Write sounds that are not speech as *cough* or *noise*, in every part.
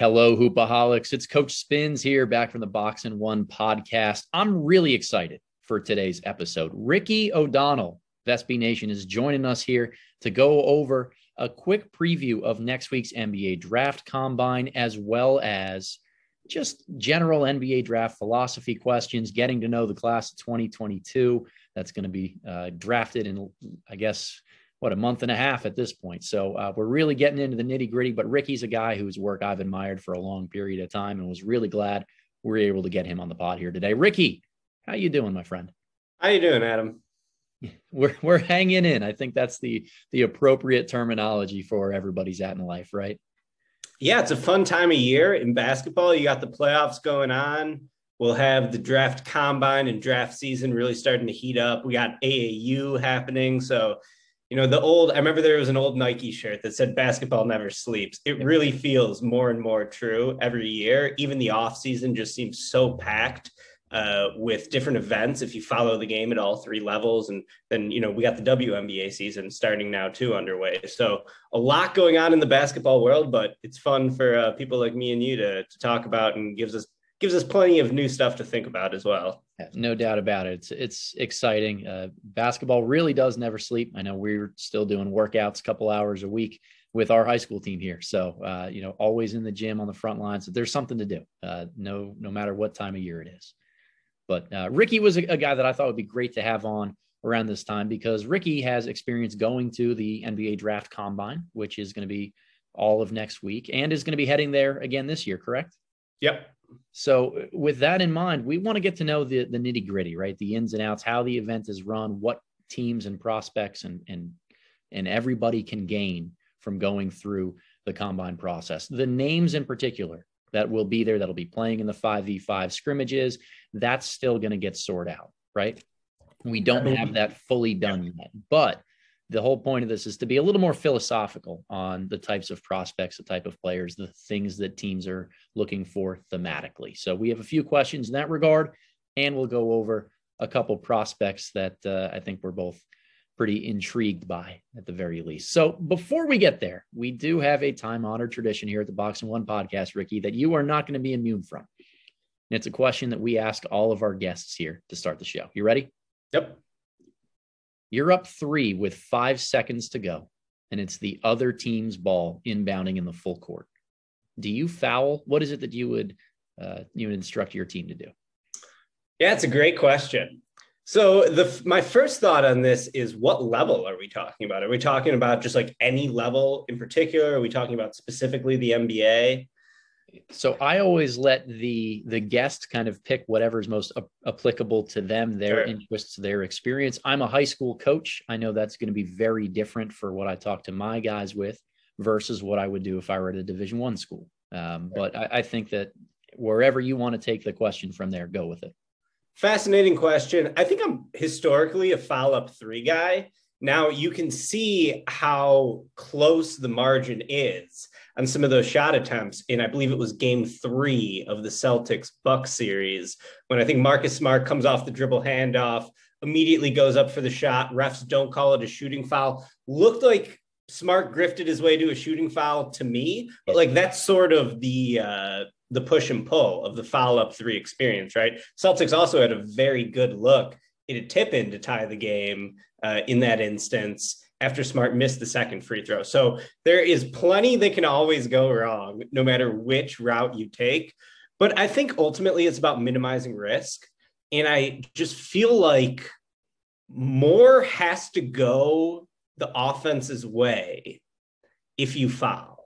Hello, Hoopaholics. It's Coach Spins here, back from the Box and One podcast. I'm really excited for today's episode. Ricky O'Donnell, SB Nation, is joining us here to go over a quick preview of next week's NBA draft combine, as well as just general NBA draft philosophy questions, getting to know the class of 2022 that's going to be uh, drafted in, I guess, what a month and a half at this point. So uh, we're really getting into the nitty gritty. But Ricky's a guy whose work I've admired for a long period of time, and was really glad we are able to get him on the pod here today. Ricky, how you doing, my friend? How you doing, Adam? *laughs* We're we're hanging in. I think that's the the appropriate terminology for everybody's at in life, right? Yeah, it's a fun time of year in basketball. You got the playoffs going on. We'll have the draft combine and draft season really starting to heat up. We got AAU happening, so you know the old i remember there was an old nike shirt that said basketball never sleeps. It really feels more and more true every year. Even the off season just seems so packed uh, with different events. If you follow the game at all three levels and then you know we got the WNBA season starting now too underway. So a lot going on in the basketball world but it's fun for uh, people like me and you to, to talk about and gives us gives us plenty of new stuff to think about as well. Yeah, no doubt about it. It's it's exciting. Uh, basketball really does never sleep. I know we're still doing workouts a couple hours a week with our high school team here. So uh, you know, always in the gym on the front lines. So there's something to do. Uh, no no matter what time of year it is. But uh, Ricky was a, a guy that I thought would be great to have on around this time because Ricky has experience going to the NBA draft combine, which is going to be all of next week and is going to be heading there again this year, correct? Yep. So, uh, with that in mind, we want to get to know the, the nitty gritty, right? The ins and outs, how the event is run, what teams and prospects and, and, and everybody can gain from going through the combine process. The names in particular that will be there, that'll be playing in the 5v5 scrimmages, that's still going to get sorted out, right? We don't have that fully done yet, but the whole point of this is to be a little more philosophical on the types of prospects, the type of players, the things that teams are looking for thematically. So we have a few questions in that regard, and we'll go over a couple prospects that uh, I think we're both pretty intrigued by at the very least. So before we get there, we do have a time honored tradition here at the Box and One podcast, Ricky, that you are not going to be immune from. And it's a question that we ask all of our guests here to start the show. You ready? Yep. You're up three with five seconds to go, and it's the other team's ball inbounding in the full court. Do you foul? What is it that you would uh, you would instruct your team to do? Yeah, it's a great question. So the my first thought on this is what level are we talking about? Are we talking about just like any level in particular? Are we talking about specifically the NBA? So I always let the the guest kind of pick whatever's most applicable to them, their sure. interests, their experience. I'm a high school coach. I know that's going to be very different for what I talk to my guys with versus what I would do if I were at a Division One school. Um, but I, I think that wherever you want to take the question from there, go with it. Fascinating question. I think I'm historically a foul up three guy. Now you can see how close the margin is on some of those shot attempts in I believe it was game three of the Celtics Buck series when I think Marcus Smart comes off the dribble handoff, immediately goes up for the shot. Refs don't call it a shooting foul. Looked like Smart grifted his way to a shooting foul to me, but like that's sort of the uh, the push and pull of the foul up three experience, right? Celtics also had a very good look in a tip in to tie the game uh, in that instance after Smart missed the second free throw. So there is plenty that can always go wrong, no matter which route you take. But I think ultimately it's about minimizing risk. And I just feel like more has to go the offense's way if you foul.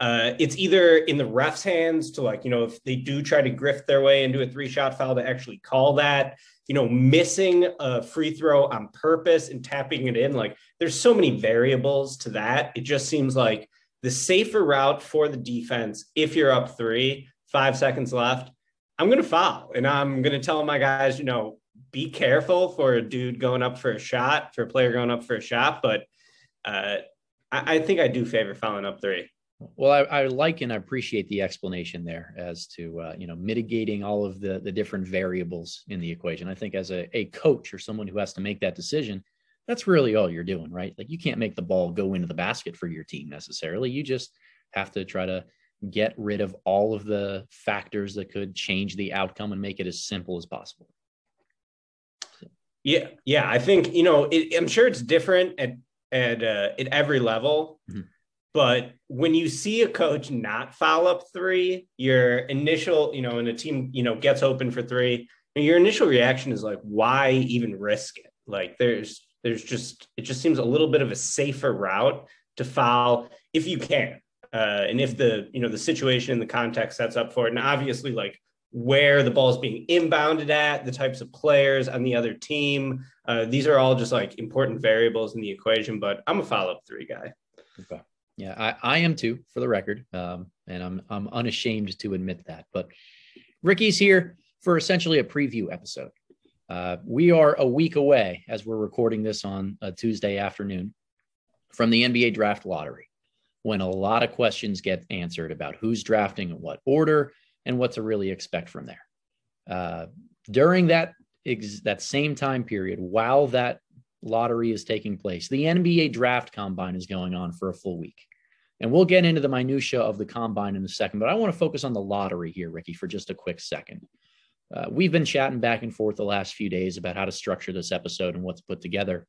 Uh, it's either in the ref's hands to like, you know, if they do try to grift their way into a three shot foul to actually call that you know, missing a free throw on purpose and tapping it in. Like there's so many variables to that. It just seems like the safer route for the defense, if you're up three, five seconds left, I'm going to foul. And I'm going to tell my guys, you know, be careful for a dude going up for a shot, for a player going up for a shot. But uh, I, I think I do favor fouling up three. Well, I, I, like and I appreciate the explanation there as to uh, you know mitigating all of the the different variables in the equation. I think as a, a coach or someone who has to make that decision, that's really all you're doing, right? Like you can't make the ball go into the basket for your team necessarily. You just have to try to get rid of all of the factors that could change the outcome and make it as simple as possible. Yeah, yeah, I think you know. It, I'm sure it's different at at uh, at every level, mm-hmm. But when you see a coach not foul up three, your initial, you know, and a team, you know, gets open for three, your initial reaction is like, why even risk it? Like, there's there's just it just seems a little bit of a safer route to foul if you can, uh, and if the you know the situation and the context sets up for it. And obviously, like where the ball is being inbounded at, the types of players on the other team. Uh, these are all just like important variables in the equation, but I'm a follow up three guy. Okay. Yeah, I, I am too, for the record. Um, and I'm, I'm unashamed to admit that. But Ricky's here for essentially a preview episode. Uh, we are a week away as we're recording this on a Tuesday afternoon from the NBA draft lottery, when a lot of questions get answered about who's drafting in what order, and what to really expect from there. Uh, during that ex- that same time period, while that lottery is taking place, the NBA draft combine is going on for a full week. And we'll get into the minutia of the combine in a second, but I want to focus on the lottery here, Ricky, for just a quick second. Uh, we've been chatting back and forth the last few days about how to structure this episode and what to put together.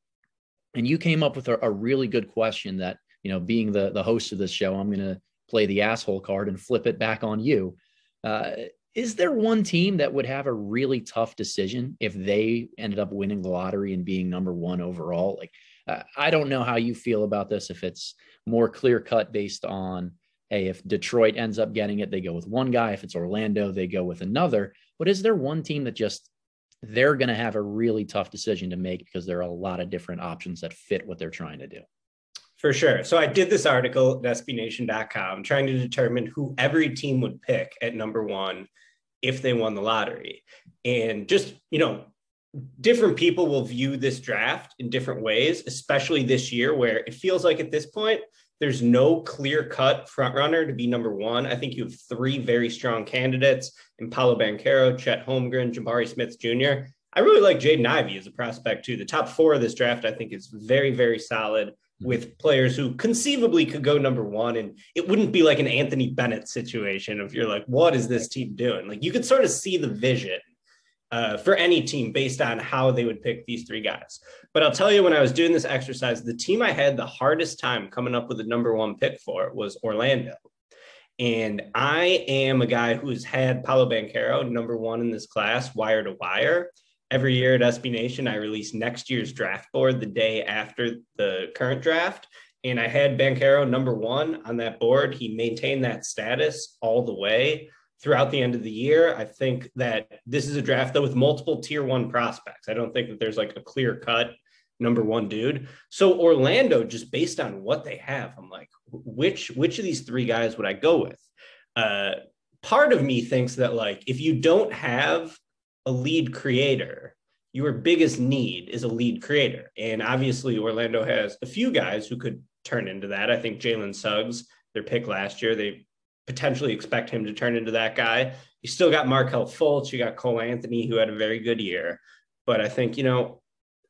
And you came up with a, a really good question that, you know, being the, the host of this show, I'm going to play the asshole card and flip it back on you. Uh, is there one team that would have a really tough decision if they ended up winning the lottery and being number one overall? Like, I don't know how you feel about this. If it's more clear cut based on, hey, if Detroit ends up getting it, they go with one guy. If it's Orlando, they go with another. But is there one team that just they're going to have a really tough decision to make because there are a lot of different options that fit what they're trying to do? For sure. So I did this article at SBNation.com trying to determine who every team would pick at number one if they won the lottery. And just, you know, different people will view this draft in different ways, especially this year where it feels like at this point, there's no clear cut front runner to be number one. I think you have three very strong candidates in Paolo Banchero, Chet Holmgren, Jabari Smith Jr. I really like Jaden Ivey as a prospect too. The top four of this draft, I think, is very, very solid with players who conceivably could go number one. And it wouldn't be like an Anthony Bennett situation if you're like, what is this team doing? Like you could sort of see the vision uh, for any team based on how they would pick these three guys. But I'll tell you, when I was doing this exercise, the team I had the hardest time coming up with a number one pick for was Orlando. And I am a guy who's had Paolo Banchero number one in this class, wire to wire every year at SB Nation, I release next year's draft board the day after the current draft. And I had Banchero number one on that board. He maintained that status all the way throughout the end of the year. I think that this is a draft, though, with multiple tier one prospects. I don't think that there's like a clear cut number one dude. So Orlando, just based on what they have, I'm like, which which of these three guys would I go with? Uh, part of me thinks that like if you don't have a lead creator, your biggest need is a lead creator. And obviously, Orlando has a few guys who could turn into that. I think Jalen Suggs, their pick last year, they potentially expect him to turn into that guy. You still got Markelle Fultz, you got Cole Anthony, who had a very good year. But I think, you know,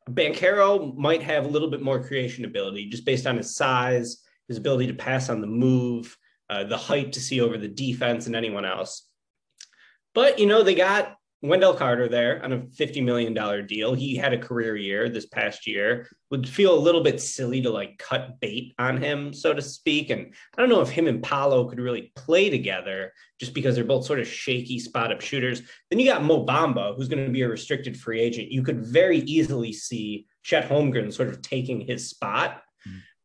Banchero might have a little bit more creation ability just based on his size, his ability to pass on the move, uh, the height to see over the defense and anyone else. But, you know, they got Wendell Carter there on a $50 million deal. He had a career year this past year. Would feel a little bit silly to like cut bait on him, so to speak. And I don't know if him and Paolo could really play together just because they're both sort of shaky spot up shooters. Then you got Mo Bamba, who's going to be a restricted free agent. You could very easily see Chet Holmgren sort of taking his spot.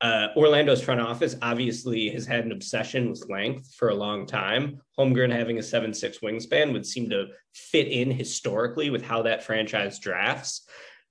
Uh, Orlando's front office obviously has had an obsession with length for a long time. Holmgren having a seven-six wingspan would seem to fit in historically with how that franchise drafts.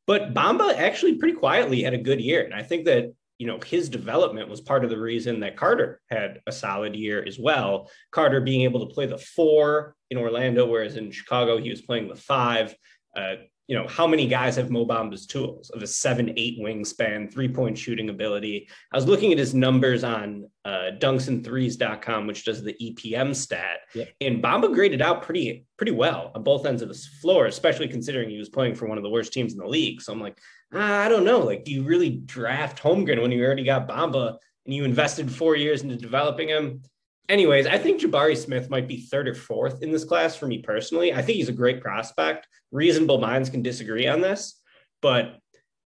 But Bamba actually pretty quietly had a good year. And I think that, you know, his development was part of the reason that Carter had a solid year as well. Carter being able to play the four in Orlando, whereas in Chicago, he was playing the five. Uh, you know, how many guys have Mo Bamba's tools of a seven, eight wingspan, three point shooting ability? I was looking at his numbers on uh, dunksandthrees.com, which does the EPM stat. Yeah. And Bamba graded out pretty, pretty well on both ends of his floor, especially considering he was playing for one of the worst teams in the league. So I'm like, ah, I don't know. Like, do you really draft Holmgren when you already got Bamba and you invested four years into developing him? Anyways, I think Jabari Smith might be third or fourth in this class for me personally. I think he's a great prospect. Reasonable minds can disagree on this, but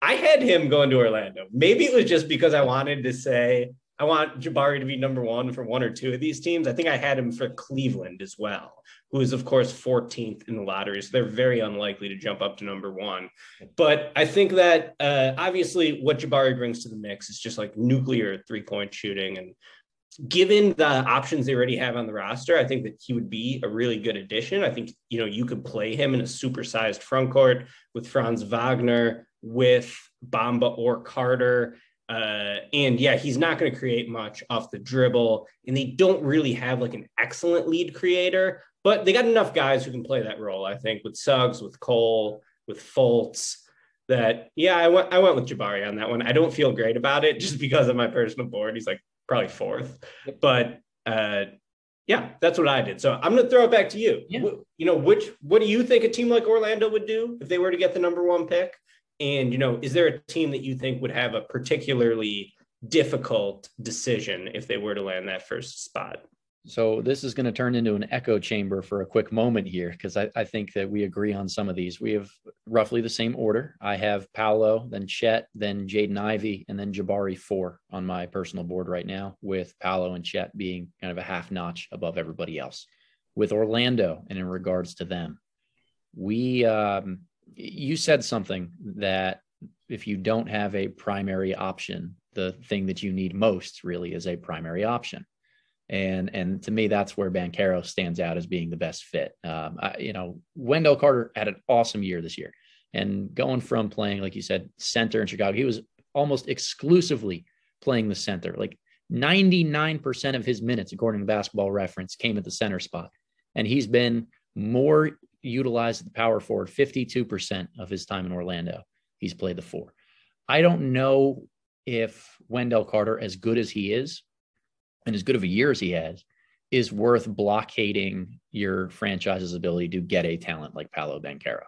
I had him going to Orlando. Maybe it was just because I wanted to say I want Jabari to be number one for one or two of these teams. I think I had him for Cleveland as well, who is, of course, 14th in the lottery. So they're very unlikely to jump up to number one. But I think that uh, obviously what Jabari brings to the mix is just like nuclear three point shooting. And given the options they already have on the roster, I think that he would be a really good addition. I think, you know, you could play him in a supersized front court with Franz Wagner, with Bamba or Carter. Uh, and yeah, he's not going to create much off the dribble. And they don't really have like an excellent lead creator, but they got enough guys who can play that role, I think, with Suggs, with Cole, with Fultz. That yeah, I went I went with Jabari on that one. I don't feel great about it *laughs* just because of my personal board. He's like probably fourth. But uh yeah, that's what I did. So I'm going to throw it back to you. Yeah. You know, which what do you think a team like Orlando would do if they were to get the number one pick? And, you know, is there a team that you think would have a particularly difficult decision if they were to land that first spot? So this is going to turn into an echo chamber for a quick moment here because I, I, think that we agree on some of these. We have roughly the same order. I have Paolo, then Chet, then Jaden Ivey, and then Jabari four on my personal board right now, with Paolo and Chet being kind of a half notch above everybody else. With Orlando and in regards to them, we um, you said something that if you don't have a primary option, the thing that you need most really is a primary option. And and to me, that's where Banchero stands out as being the best fit. Um, I, you know, Wendell Carter had an awesome year this year, and going from playing, like you said, center in Chicago, he was almost exclusively playing the center. Like 99% of his minutes, according to Basketball Reference, came at the center spot, and he's been more utilized at the power forward 52% of his time in Orlando. He's played the four. I don't know if Wendell Carter, as good as he is, and as good of a year as he has, is worth blockading your franchise's ability to get a talent like Paolo Banchero.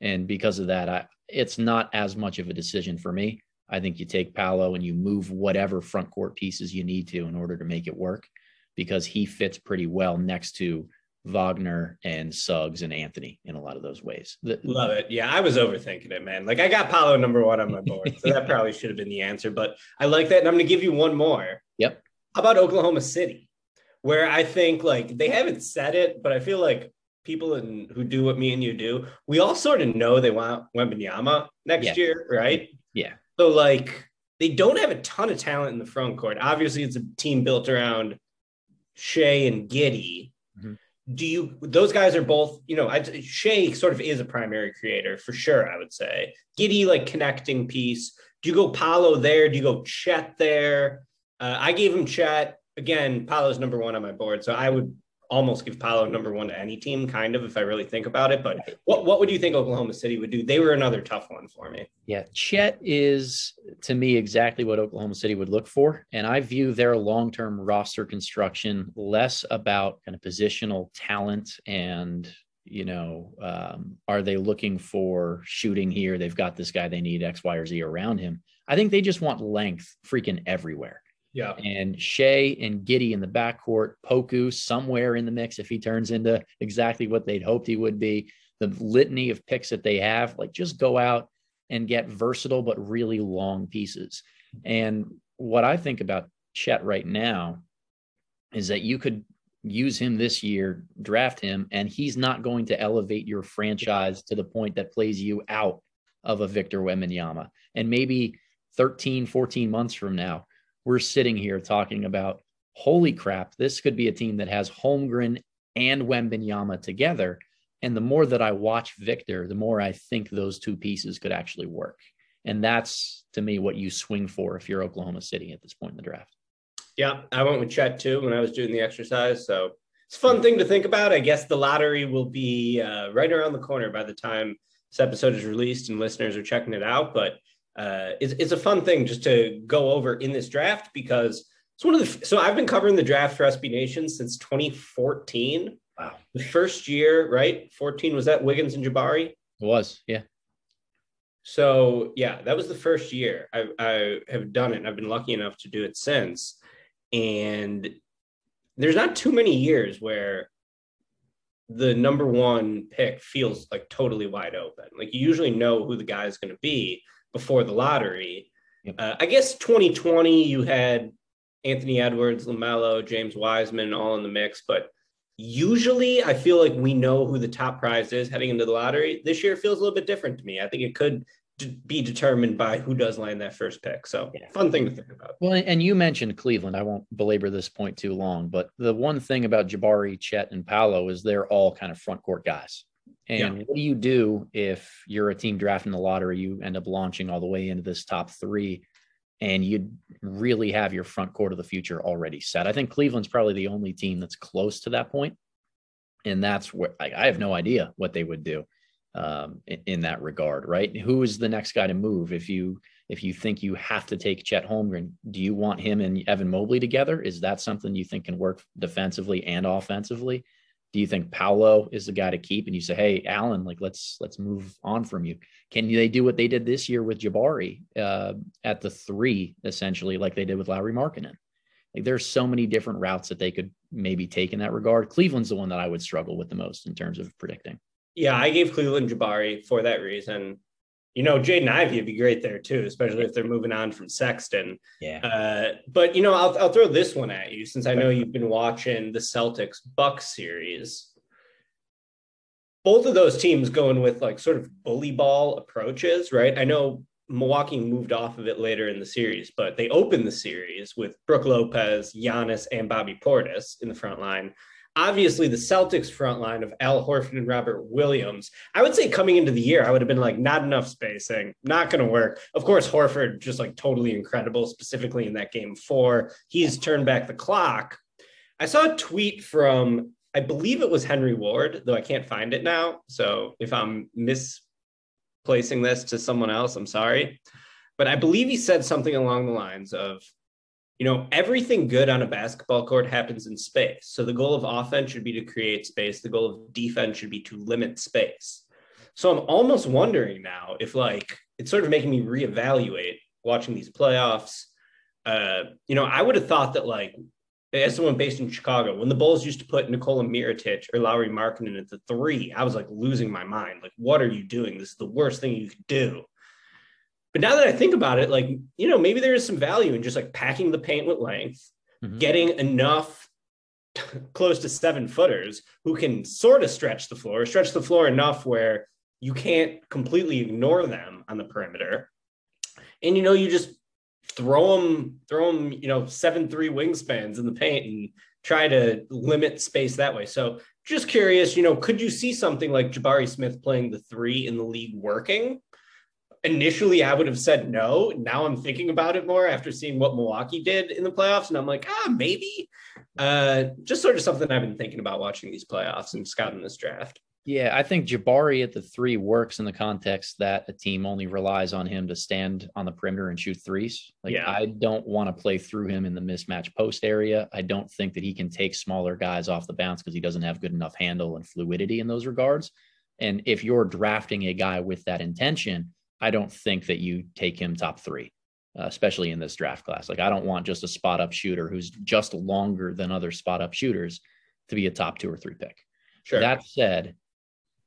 And because of that, I, it's not as much of a decision for me. I think you take Paolo and you move whatever front court pieces you need to in order to make it work because he fits pretty well next to Wagner and Suggs and Anthony in a lot of those ways. The, Love it. Yeah, I was overthinking it, man. Like I got Paolo number one on my board, so that *laughs* probably should have been the answer. But I like that, and I'm going to give you one more. How about Oklahoma City, where I think like they haven't said it, but I feel like people in, who do what me and you do, we all sort of know they want Wembanyama next yeah. year, right? Yeah. So like they don't have a ton of talent in the front court. Obviously, it's a team built around Shai and Giddey mm-hmm. do you those guys are both you know I'd, Shai sort of is a primary creator for sure I would say Giddey like connecting piece do you go Paolo there do you go Chet there uh, I gave him Chet again Paolo's number one on my board so I would almost give Paolo number one to any team, kind of, if I really think about it. But what, what would you think Oklahoma City would do? They were another tough one for me. Yeah. Chet is, to me, exactly what Oklahoma City would look for. And I view their long term roster construction less about kind of positional talent and, you know, um, are they looking for shooting here? They've got this guy they need X, Y, or Z around him. I think they just want length freaking everywhere. Yeah. And Shai and Giddey in the backcourt, Poku somewhere in the mix if he turns into exactly what they'd hoped he would be. The litany of picks that they have, like just go out and get versatile but really long pieces. And what I think about Chet right now is that you could use him this year, draft him, and he's not going to elevate your franchise to the point that plays you out of a Victor Wembanyama. And maybe 13, 14 months from now, we're sitting here talking about holy crap, this could be a team that has Holmgren and Wembanyama together. And the more that I watch Victor, the more I think those two pieces could actually work. And that's to me what you swing for if you're Oklahoma City at this point in the draft. Yeah, I went with Chet too when I was doing the exercise. So it's a fun thing to think about. I guess the lottery will be uh, right around the corner by the time this episode is released and listeners are checking it out. But uh, it's, it's a fun thing just to go over in this draft because it's one of the so I've been covering the draft for SB Nation since 2014. Wow. The first year, right? 14 was that Wiggins and Jabari? It was, yeah. So yeah, that was the first year I, I have done it. I've been lucky enough to do it since. And there's not too many years where the number one pick feels like totally wide open. Like you usually know who the guy is going to be before the lottery. Yep. Uh, I guess 2020 you had Anthony Edwards, LaMelo, James Wiseman all in the mix, but usually I feel like we know who the top prize is heading into the lottery. This year feels a little bit different to me. I think it could be determined by who does land that first pick. So yeah. fun thing to think about. Well, and you mentioned Cleveland. I won't belabor this point too long, but the one thing about Jabari, Chet, and Paolo is they're all kind of front court guys. And yeah. what do you do if you're a team drafting the lottery, you end up launching all the way into this top three, and you really have your front court of the future already set? I think Cleveland's probably the only team that's close to that point, and that's where I, I have no idea what they would do um, in, in, that regard, right? Who is the next guy to move? If you if you think you have to take Chet Holmgren, do you want him and Evan Mobley together? Is that something you think can work defensively and offensively? Do you think Paolo is the guy to keep? And you say, hey, Allen, like let's let's move on from you. Can they do what they did this year with Jabari uh, at the three, essentially, like they did with Lauri Markkanen? Like there's so many different routes that they could maybe take in that regard. Cleveland's the one that I would struggle with the most in terms of predicting. Yeah, I gave Cleveland Jabari for that reason. You know, Jaden Ivey would be great there too, especially if they're moving on from Sexton. Yeah. Uh, but you know, I'll I'll throw this one at you since I know you've been watching the Celtics Bucks series. Both of those teams going with like sort of bully ball approaches, right? I know Milwaukee moved off of it later in the series, but they opened the series with Brook Lopez, Giannis, and Bobby Portis in the front line obviously the Celtics front line of Al Horford and Robert Williams. I would say coming into the year, I would have been like, not enough spacing, not going to work. Of course, Horford just like totally incredible, specifically in that game four. He's turned back the clock. I saw a tweet from, I believe it was Henry Ward, though I can't find it now. So if I'm misplacing this to someone else, I'm sorry. But I believe he said something along the lines of, you know, everything good on a basketball court happens in space. So the goal of offense should be to create space. The goal of defense should be to limit space. So I'm almost wondering now if like it's sort of making me reevaluate watching these playoffs. Uh, you know, I would have thought that like as someone based in Chicago, when the Bulls used to put Nikola Mirotic or Lauri Markkanen at the three, I was like losing my mind. Like, what are you doing? This is the worst thing you could do. But now that I think about it, like, you know, maybe there is some value in just like packing the paint with length, mm-hmm. getting enough *laughs* close to seven footers who can sort of stretch the floor, stretch the floor enough where you can't completely ignore them on the perimeter. And, you know, you just throw them, throw them, you know, seven, three wingspans in the paint and try to limit space that way. So just curious, you know, could you see something like Jabari Smith playing the three in the league working? Initially I would have said no. Now I'm thinking about it more after seeing what Milwaukee did in the playoffs, and I'm like, ah, maybe. Uh, just sort of something I've been thinking about watching these playoffs and scouting this draft. Yeah, I think Jabari at the three works in the context that a team only relies on him to stand on the perimeter and shoot threes. Like yeah. I don't want to play through him in the mismatch post area. I don't think that he can take smaller guys off the bounce because he doesn't have good enough handle and fluidity in those regards. And if you're drafting a guy with that intention, I don't think that you take him top three, uh, especially in this draft class. Like, I don't want just a spot up shooter who's just longer than other spot up shooters to be a top two or three pick. Sure. That said,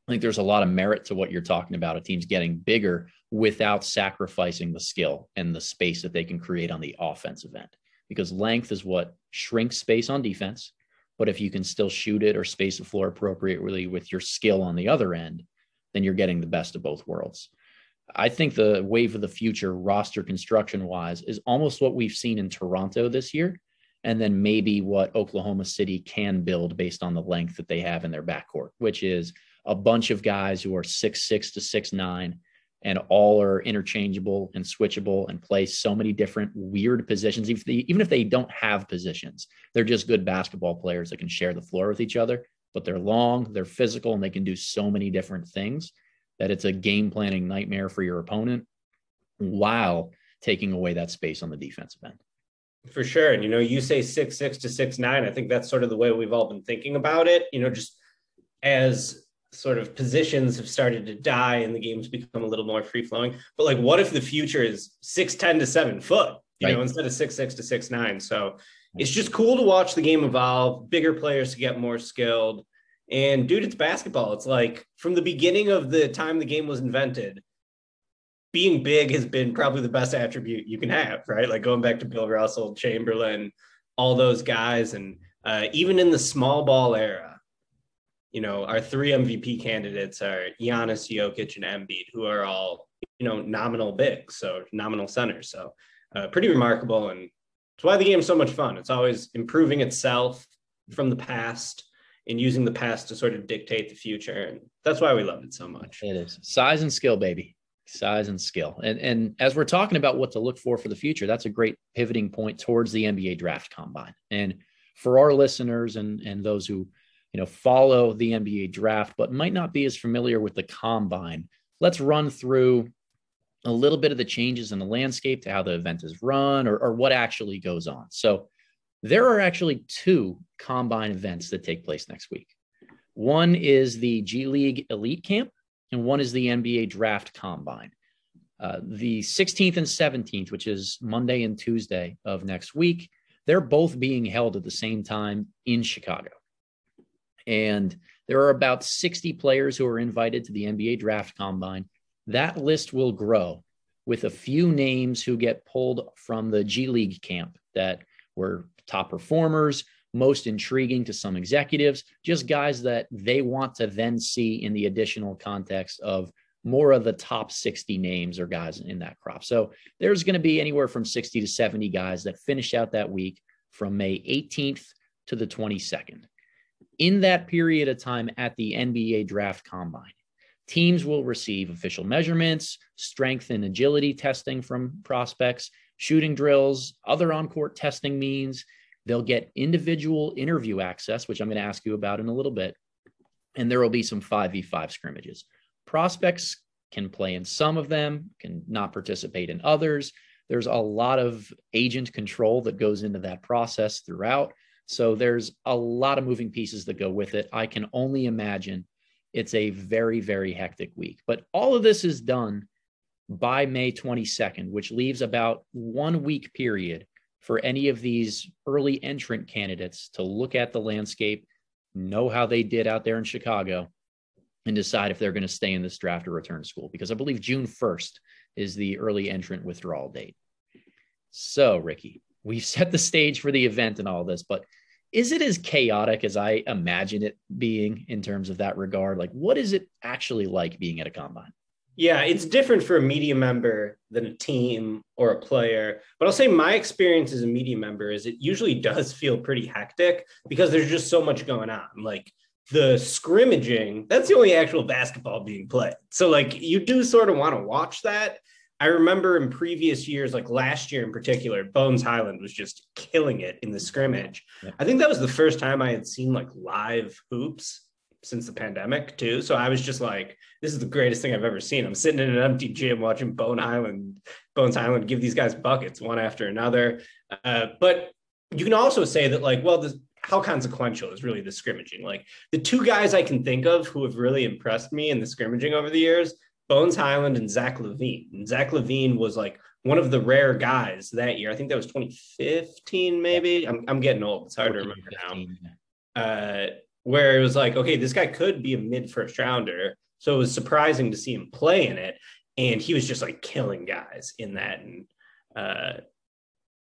I think there's a lot of merit to what you're talking about. A team's getting bigger without sacrificing the skill and the space that they can create on the offensive end, because length is what shrinks space on defense. But if you can still shoot it or space the floor appropriately with your skill on the other end, then you're getting the best of both worlds. I think the wave of the future, roster construction wise, is almost what we've seen in Toronto this year. And then maybe what Oklahoma City can build based on the length that they have in their backcourt, which is a bunch of guys who are six six to six nine, and all are interchangeable and switchable and play so many different weird positions. Even if they, even if they don't have positions, they're just good basketball players that can share the floor with each other. But they're long, they're physical, and they can do so many different things that it's a game planning nightmare for your opponent while taking away that space on the defensive end. For sure. And, you know, you say six, six to six, nine. I think that's sort of the way we've all been thinking about it, you know, just as sort of positions have started to die and the games become a little more free flowing. But like, what if the future is six ten to seven foot, you right. know, instead of six, six to six, nine. So it's just cool to watch the game evolve, bigger players to get more skilled. And dude, it's basketball. It's like from the beginning of the time the game was invented, being big has been probably the best attribute you can have, right? Like going back to Bill Russell, Chamberlain, all those guys. And uh, even in the small ball era, you know, our three MVP candidates are Giannis, Jokic, and Embiid, who are all, you know, nominal bigs, so nominal centers. So uh, pretty remarkable. And it's why the game's so much fun. It's always improving itself from the past and using the past to sort of dictate the future. And that's why we love it so much. It is size and skill, baby size and skill. And and as we're talking about what to look for for the future, that's a great pivoting point towards the NBA draft combine. And for our listeners and and those who you know follow the NBA draft but might not be as familiar with the combine, let's run through a little bit of the changes in the landscape to how the event is run or, or what actually goes on. So there are actually two combine events that take place next week. One is the G League Elite Camp, and one is the NBA Draft Combine. Uh, the 16th and 17th, which is Monday and Tuesday of next week, they're both being held at the same time in Chicago. And there are about 60 players who are invited to the NBA Draft Combine. That list will grow with a few names who get pulled from the G League camp that were top performers, most intriguing to some executives, just guys that they want to then see in the additional context of more of the top 60 names or guys in that crop. So there's going to be anywhere from 60 to 70 guys that finish out that week from May 18th to the 22nd. In that period of time at the NBA draft combine, teams will receive official measurements, strength and agility testing from prospects, shooting drills, other on court testing means, They'll get individual interview access, which I'm going to ask you about in a little bit. And there will be some 5v5 scrimmages. Prospects can play in some of them, can not participate in others. There's a lot of agent control that goes into that process throughout. So there's a lot of moving pieces that go with it. I can only imagine it's a very, very hectic week. But all of this is done by May 22nd, which leaves about one week period for any of these early entrant candidates to look at the landscape, know how they did out there in Chicago, and decide if they're going to stay in this draft or return to school. Because I believe June 1st is the early entrant withdrawal date. So, Ricky, we've *laughs* set the stage for the event and all this, but is it as chaotic as I imagine it being in terms of that regard? Like, what is it actually like being at a combine? Yeah, it's different for a media member than a team or a player. But I'll say my experience as a media member is it usually *laughs* does feel pretty hectic because there's just so much going on. Like the scrimmaging, that's the only actual basketball being played. So like you do sort of want to watch that. I remember in previous years, like last year in particular, Bones Hyland was just killing it in the scrimmage. Yeah. I think that was the first time I had seen like live hoops since the pandemic too. So I was just like, this is the greatest thing I've ever seen. I'm sitting in an empty gym watching Bone Hyland, Bones Hyland give these guys buckets one after another. Uh, but you can also say that like, well, this, how consequential is really the scrimmaging? Like the two guys I can think of who have really impressed me in the scrimmaging over the years, Bones Hyland and Zach LaVine. And Zach LaVine was like one of the rare guys that year. I think that was 2015, maybe. I'm, I'm getting old. It's hard to remember now. Uh, where it was like, okay, this guy could be a mid first rounder. So it was surprising to see him play in it. And he was just like killing guys in that. And uh,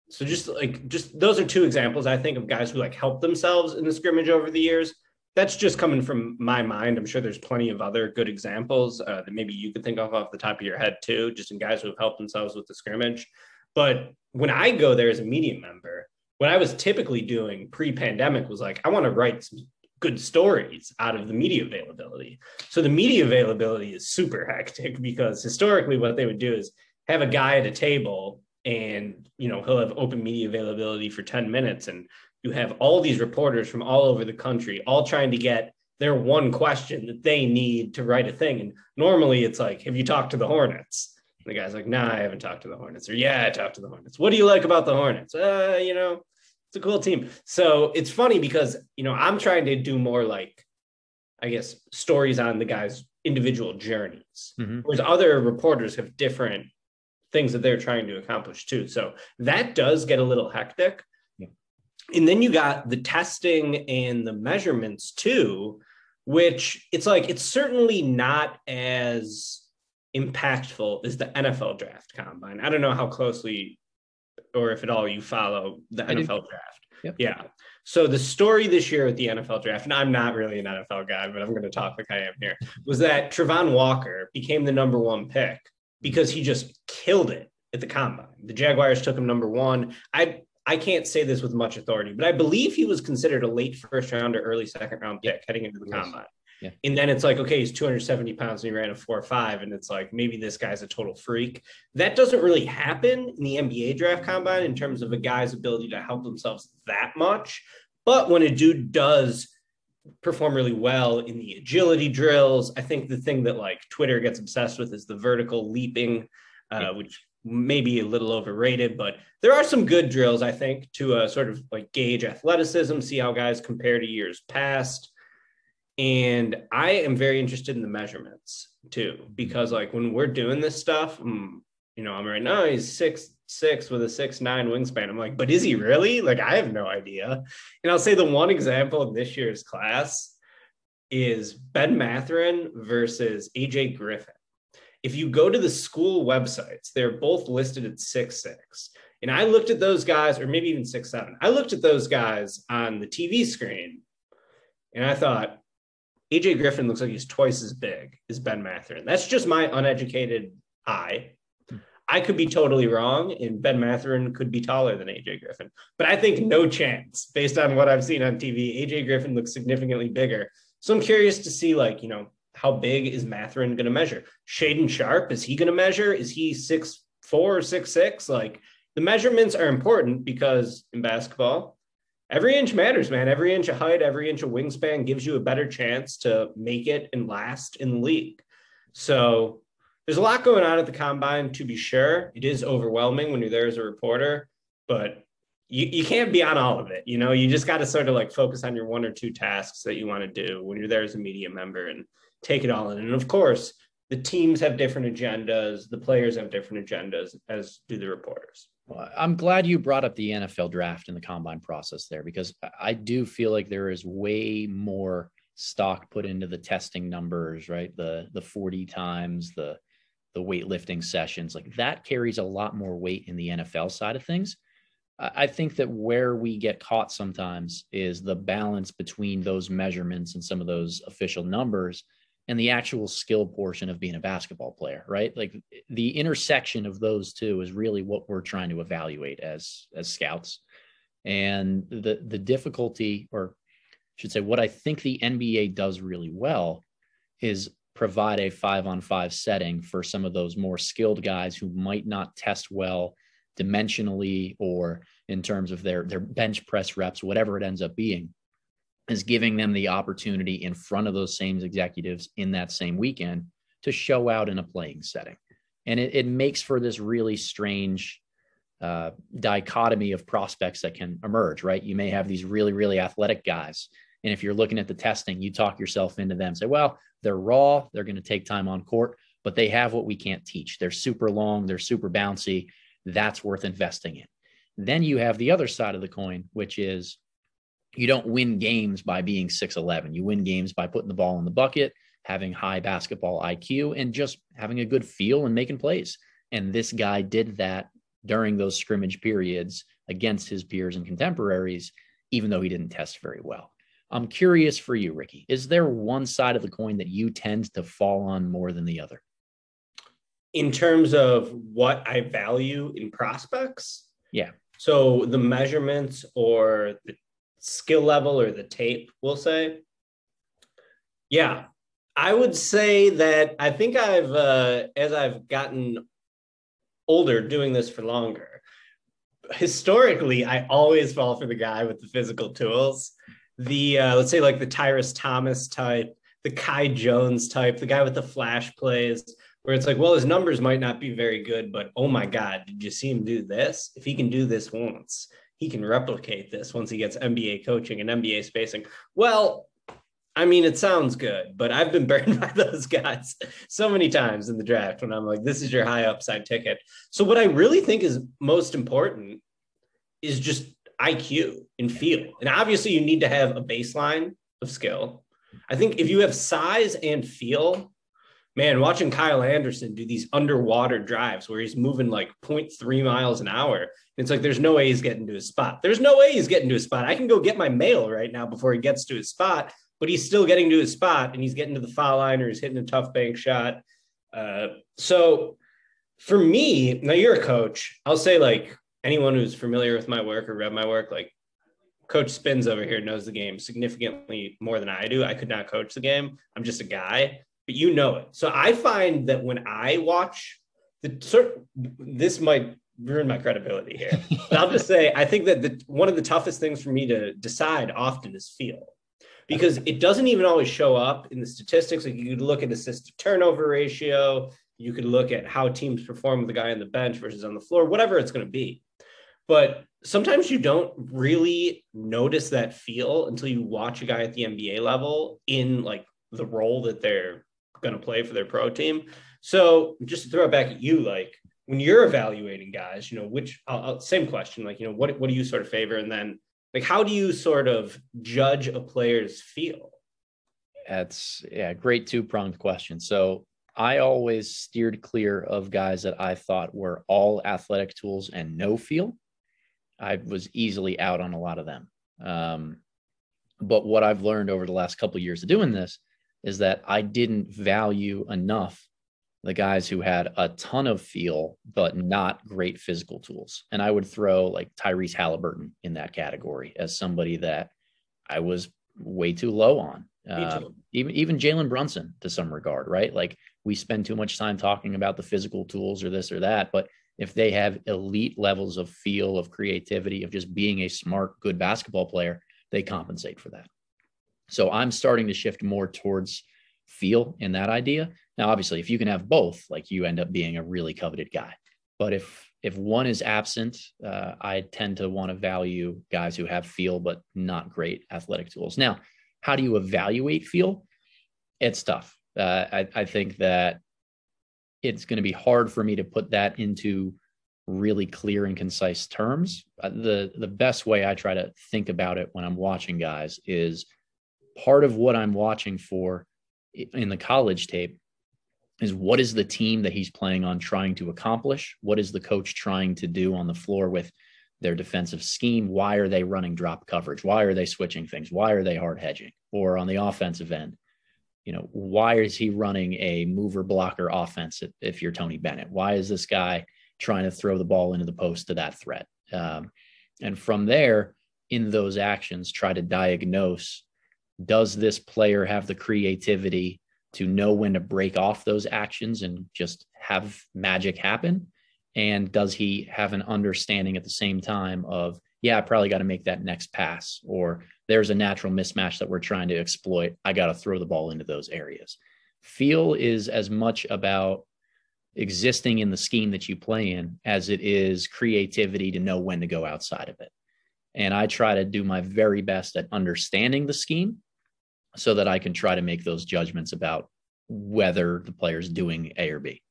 so just like, just those are two examples, I think, of guys who like helped themselves in the scrimmage over the years. That's just coming from my mind. I'm sure there's plenty of other good examples uh, that maybe you could think of off the top of your head too, just in guys who have helped themselves with the scrimmage. But when I go there as a media member, what I was typically doing pre-pandemic was like, I want to write some good stories out of the media availability. So the media availability is super hectic because historically what they would do is have a guy at a table and you know he'll have open media availability for 10 minutes and you have all these reporters from all over the country all trying to get their one question that they need to write a thing. And normally it's like have you talked to the hornets? And the guy's like nah i haven't talked to the hornets. Or yeah i talked to the hornets. What do you like about the hornets? Uh you know it's a cool team. So it's funny because you know I'm trying to do more like, I guess, stories on the guys' individual journeys, mm-hmm. whereas other reporters have different things that they're trying to accomplish too. So that does get a little hectic. Yeah. and then you got the testing and the measurements too, which it's like it's certainly not as impactful as the NFL draft combine. I don't know how closely or if at all you follow the I NFL do. draft. Yep. Yeah. So the story this year at the NFL draft, and I'm not really an NFL guy, but I'm going to talk like I am here, was that Travon Walker became the number one pick because he just killed it at the combine. The Jaguars took him number one. I I can't say this with much authority, but I believe he was considered a late first round or early second round pick heading into the combine. Yeah. And then it's like, okay, he's 270 pounds and he ran a four or five. And it's like, maybe this guy's a total freak. That doesn't really happen in the NBA draft combine in terms of a guy's ability to help themselves that much. But when a dude does perform really well in the agility drills, I think the thing that like Twitter gets obsessed with is the vertical leaping, uh, which may be a little overrated, but there are some good drills, I think, to uh, sort of like gauge athleticism, see how guys compare to years past. And I am very interested in the measurements too, because like when we're doing this stuff, mm, you know, I'm right now he's six six with a six nine wingspan. I'm like, but is he really? Like, I have no idea. And I'll say the one example in this year's class is Ben Mathurin versus AJ Griffin. If you go to the school websites, they're both listed at six six. And I looked at those guys, or maybe even six seven. I looked at those guys on the TV screen, and I thought, AJ Griffin looks like he's twice as big as Ben Mathurin. That's just my uneducated eye. I could be totally wrong, and Ben Mathurin could be taller than AJ Griffin. But I think no chance, based on what I've seen on TV. AJ Griffin looks significantly bigger. So I'm curious to see, like, you know, how big is Mathurin going to measure? Shaedon Sharpe, is he going to measure? Is he six four or six six? Like the measurements are important because in basketball, every inch matters, man. Every inch of height, every inch of wingspan gives you a better chance to make it and last in the league. So there's a lot going on at the combine, to be sure. It is overwhelming when you're there as a reporter, but you, you can't be on all of it. You know, you just got to sort of like focus on your one or two tasks that you want to do when you're there as a media member and take it all in. And of course, the teams have different agendas, the players have different agendas, as do the reporters. Well, I'm glad you brought up the NFL draft and the combine process there because I do feel like there is way more stock put into the testing numbers, right? The the 40 times, the the weightlifting sessions, like that carries a lot more weight in the NFL side of things. I think that where we get caught sometimes is the balance between those measurements and some of those official numbers and the actual skill portion of being a basketball player, right? Like the intersection of those two is really what we're trying to evaluate as as scouts. And the the difficulty, or I should say, what I think the NBA does really well is provide a five on five setting for some of those more skilled guys who might not test well dimensionally or in terms of their their bench press reps, whatever it ends up being is giving them the opportunity in front of those same executives in that same weekend to show out in a playing setting. And it, it makes for this really strange uh, dichotomy of prospects that can emerge, right? You may have these really, really athletic guys. And if you're looking at the testing, you talk yourself into them, say, well, they're raw, they're going to take time on court, but they have what we can't teach. They're super long, they're super bouncy. That's worth investing in. Then you have the other side of the coin, which is you don't win games by being 6'11. You win games by putting the ball in the bucket, having high basketball IQ, and just having a good feel and making plays. And this guy did that during those scrimmage periods against his peers and contemporaries, even though he didn't test very well. I'm curious for you, Ricky. Is there one side of the coin that you tend to fall on more than the other? In terms of what I value in prospects? Yeah. So the measurements or the skill level or the tape, we'll say. Yeah, I would say that I think I've, uh, as I've gotten older doing this for longer, historically, I always fall for the guy with the physical tools. The, uh, let's say, like the Tyrus Thomas type, the Kai Jones type, the guy with the flash plays, where it's like, well, his numbers might not be very good, but oh my God, did you see him do this? If he can do this once, he can replicate this once he gets NBA coaching and NBA spacing. Well, I mean, it sounds good, but I've been *laughs* burned by those guys so many times in the draft when I'm like, this is your high upside ticket. So, what I really think is most important is just IQ and feel. And obviously, you need to have a baseline of skill. I think if you have size and feel, man, watching Kyle Anderson do these underwater drives where he's moving like 0.3 miles an hour, it's like there's no way he's getting to his spot. There's no way he's getting to his spot. I can go get my mail right now before he gets to his spot, but he's still getting to his spot and he's getting to the foul line or he's hitting a tough bank shot. Uh, so for me, now you're a coach. I'll say like anyone who's familiar with my work or read my work, like Coach Spins over here knows the game significantly more than I do. I could not coach the game. I'm just a guy, but you know it. So I find that when I watch the sort, this might ruin my credibility here. but I'll just say I think that the, one of the toughest things for me to decide often is feel because it doesn't even always show up in the statistics. Like you could look at assist to turnover ratio, you could look at how teams perform with the guy on the bench versus on the floor, whatever it's going to be. But sometimes you don't really notice that feel until you watch a guy at the NBA level in like the role that they're going to play for their pro team. So just to throw it back at you, like when you're evaluating guys, you know, which uh, same question, like, you know, what, what do you sort of favor? And then like, how do you sort of judge a player's feel? That's yeah, great two pronged question. So I always steered clear of guys that I thought were all athletic tools and no feel. I was easily out on a lot of them. Um, but what I've learned over the last couple years of doing this is that I didn't value enough the guys who had a ton of feel but not great physical tools. And I would throw like Tyrese Halliburton in that category as somebody that I was way too low on. Um, even even Jalen Brunson to some regard, right? Like we spend too much time talking about the physical tools or this or that, but if they have elite levels of feel, of creativity, of just being a smart, good basketball player, they compensate for that. So I'm starting to shift more towards feel in that idea. Now, obviously, if you can have both, like you end up being a really coveted guy. But if if one is absent, uh, I tend to want to value guys who have feel but not great athletic tools. Now, how do you evaluate feel? It's tough. Uh, I, I think that it's going to be hard for me to put that into really clear and concise terms. Uh, the the best way I try to think about it when I'm watching guys is part of what I'm watching for in the college tape is what is the team that he's playing on trying to accomplish? What is the coach trying to do on the floor with their defensive scheme? Why are they running drop coverage? Why are they switching things? Why are they hard hedging? Or on the offensive end, you know, why is he running a mover blocker offense if, you're Tony Bennett? Why is this guy trying to throw the ball into the post to that threat? Um, and from there, in those actions, try to diagnose does this player have the creativity to know when to break off those actions and just have magic happen? And does he have an understanding at the same time of yeah, I probably got to make that next pass, or there's a natural mismatch that we're trying to exploit. I got to throw the ball into those areas. Feel is as much about existing in the scheme that you play in as it is creativity to know when to go outside of it. And I try to do my very best at understanding the scheme so that I can try to make those judgments about whether the player's doing A or B.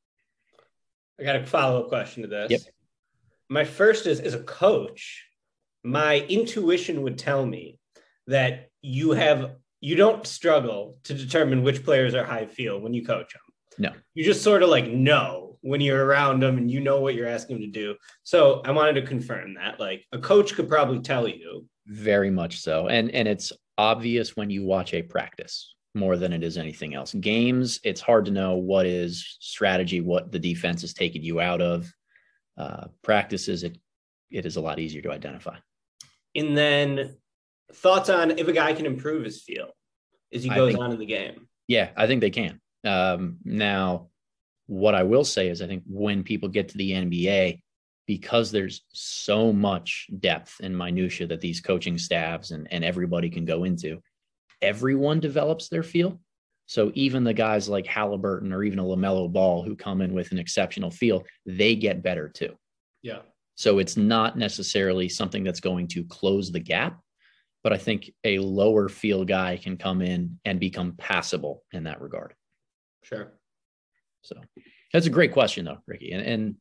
I got a follow up question to this. Yep. My first is as a coach, my intuition would tell me that you have you don't struggle to determine which players are high feel when you coach them. No. You just sort of like know when you're around them and you know what you're asking them to do. So I wanted to confirm that. Like a coach could probably tell you. Very much so. And and it's obvious when you watch a practice more than it is anything else. Games, it's hard to know what is strategy, what the defense is taking you out of. Uh, practices, it it is a lot easier to identify. And then thoughts on if a guy can improve his feel as he goes think, on in the game. Yeah, I think they can. Um, now, what I will say is, I think when people get to the NBA, because there's so much depth and minutia that these coaching staffs and, and everybody can go into, everyone develops their feel. So even the guys like Halliburton or even a LaMelo Ball who come in with an exceptional feel, they get better too. Yeah. So it's not necessarily something that's going to close the gap, but I think a lower feel guy can come in and become passable in that regard. Sure. So that's a great question though, Ricky. And and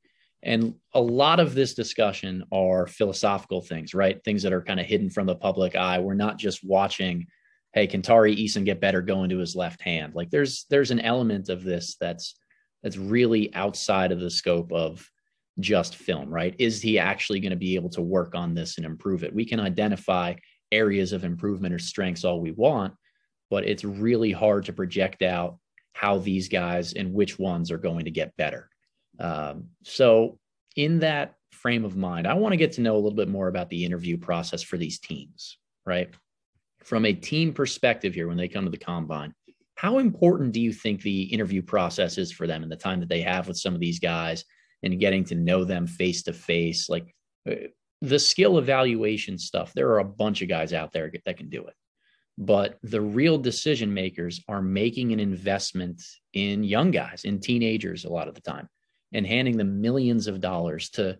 And a lot of this discussion are philosophical things, right? Things that are kind of hidden from the public eye. We're not just watching, hey, can Tari Eason get better going to his left hand? Like there's there's an element of this that's that's really outside of the scope of just film, right? Is he actually going to be able to work on this and improve it? We can identify areas of improvement or strengths all we want, but it's really hard to project out how these guys and which ones are going to get better. Um, so, in that frame of mind, I want to get to know a little bit more about the interview process for these teams, right? From a team perspective here, when they come to the combine, how important do you think the interview process is for them and the time that they have with some of these guys and getting to know them face to face? Like uh, the skill evaluation stuff, there are a bunch of guys out there that can do it. But the real decision makers are making an investment in young guys, in teenagers, a lot of the time and handing them millions of dollars to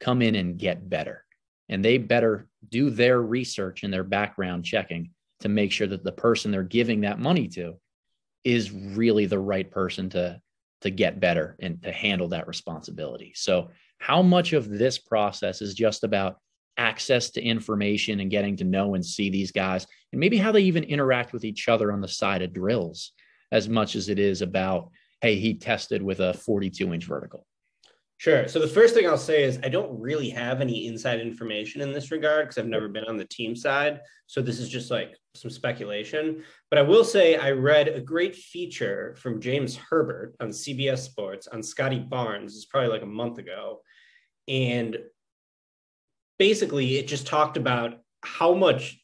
come in and get better. And they better do their research and their background checking to make sure that the person they're giving that money to is really the right person to to get better and to handle that responsibility. So, how much of this process is just about access to information and getting to know and see these guys and maybe how they even interact with each other on the side of drills as much as it is about hey, he tested with a 42 inch vertical? Sure. So the first thing I'll say is I don't really have any inside information in this regard because I've never been on the team side. So this is just like some speculation. But I will say I read a great feature from James Herbert on CBS Sports on Scottie Barnes. It's probably like a month ago. And basically it just talked about how much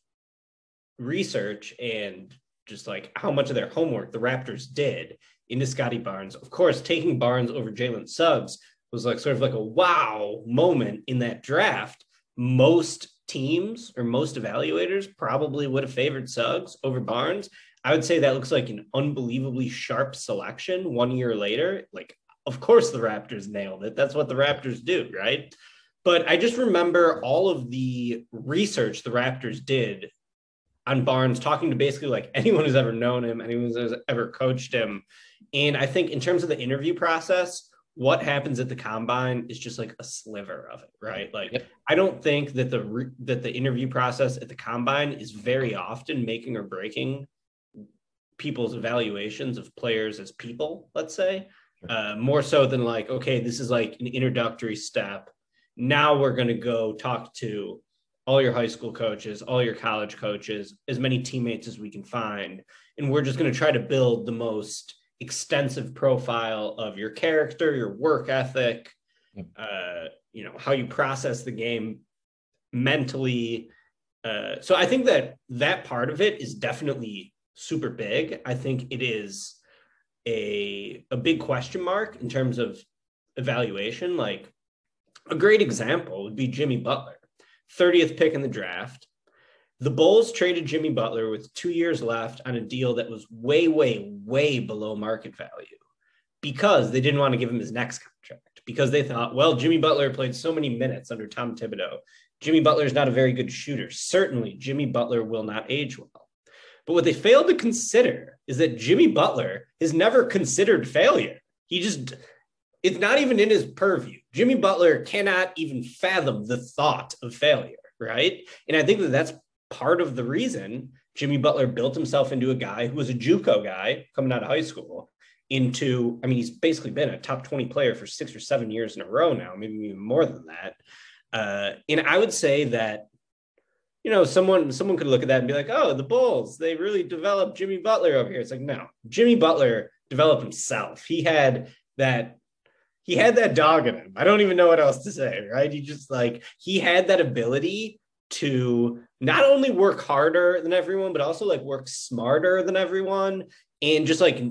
research and just like how much of their homework the Raptors did into Scottie Barnes. Of course, taking Barnes over Jalen Suggs was like sort of like a wow moment in that draft. Most teams or most evaluators probably would have favored Suggs over Barnes. I would say that looks like an unbelievably sharp selection one year later. Like, of course, the Raptors nailed it. That's what the Raptors do, right? But I just remember all of the research the Raptors did on Barnes, talking to basically like anyone who's ever known him, anyone who's ever coached him, and I think in terms of the interview process, what happens at the combine is just like a sliver of it, right? Like yep. I don't think that the re- that the interview process at the combine is very often making or breaking people's evaluations of players as people, let's say. Uh, more so than like, okay, this is like an introductory step. Now we're going to go talk to all your high school coaches, all your college coaches, as many teammates as we can find. And we're just going to try to build the most extensive profile of your character, your work ethic, uh, you know, how you process the game mentally. Uh, so I think that that part of it is definitely super big. I think it is a a big question mark in terms of evaluation. Like a great example would be Jimmy Butler, 30th pick in the draft. The Bulls traded Jimmy Butler with two years left on a deal that was way, way, way below market value because they didn't want to give him his next contract because they thought, well, Jimmy Butler played so many minutes under Tom Thibodeau. Jimmy Butler is not a very good shooter. Certainly, Jimmy Butler will not age well. But what they failed to consider is that Jimmy Butler has never considered failure. He just, it's not even in his purview. Jimmy Butler cannot even fathom the thought of failure, right? And I think that that's part of the reason Jimmy Butler built himself into a guy who was a JUCO guy coming out of high school into, I mean, he's basically been a top 20 player for six or seven years in a row now, maybe even more than that. Uh, and I would say that, you know, someone someone could look at that and be like, oh, the Bulls, they really developed Jimmy Butler over here. It's like, no, Jimmy Butler developed himself. He had that he had that dog in him. I don't even know what else to say, right? He just like he had that ability to not only work harder than everyone, but also like work smarter than everyone and just like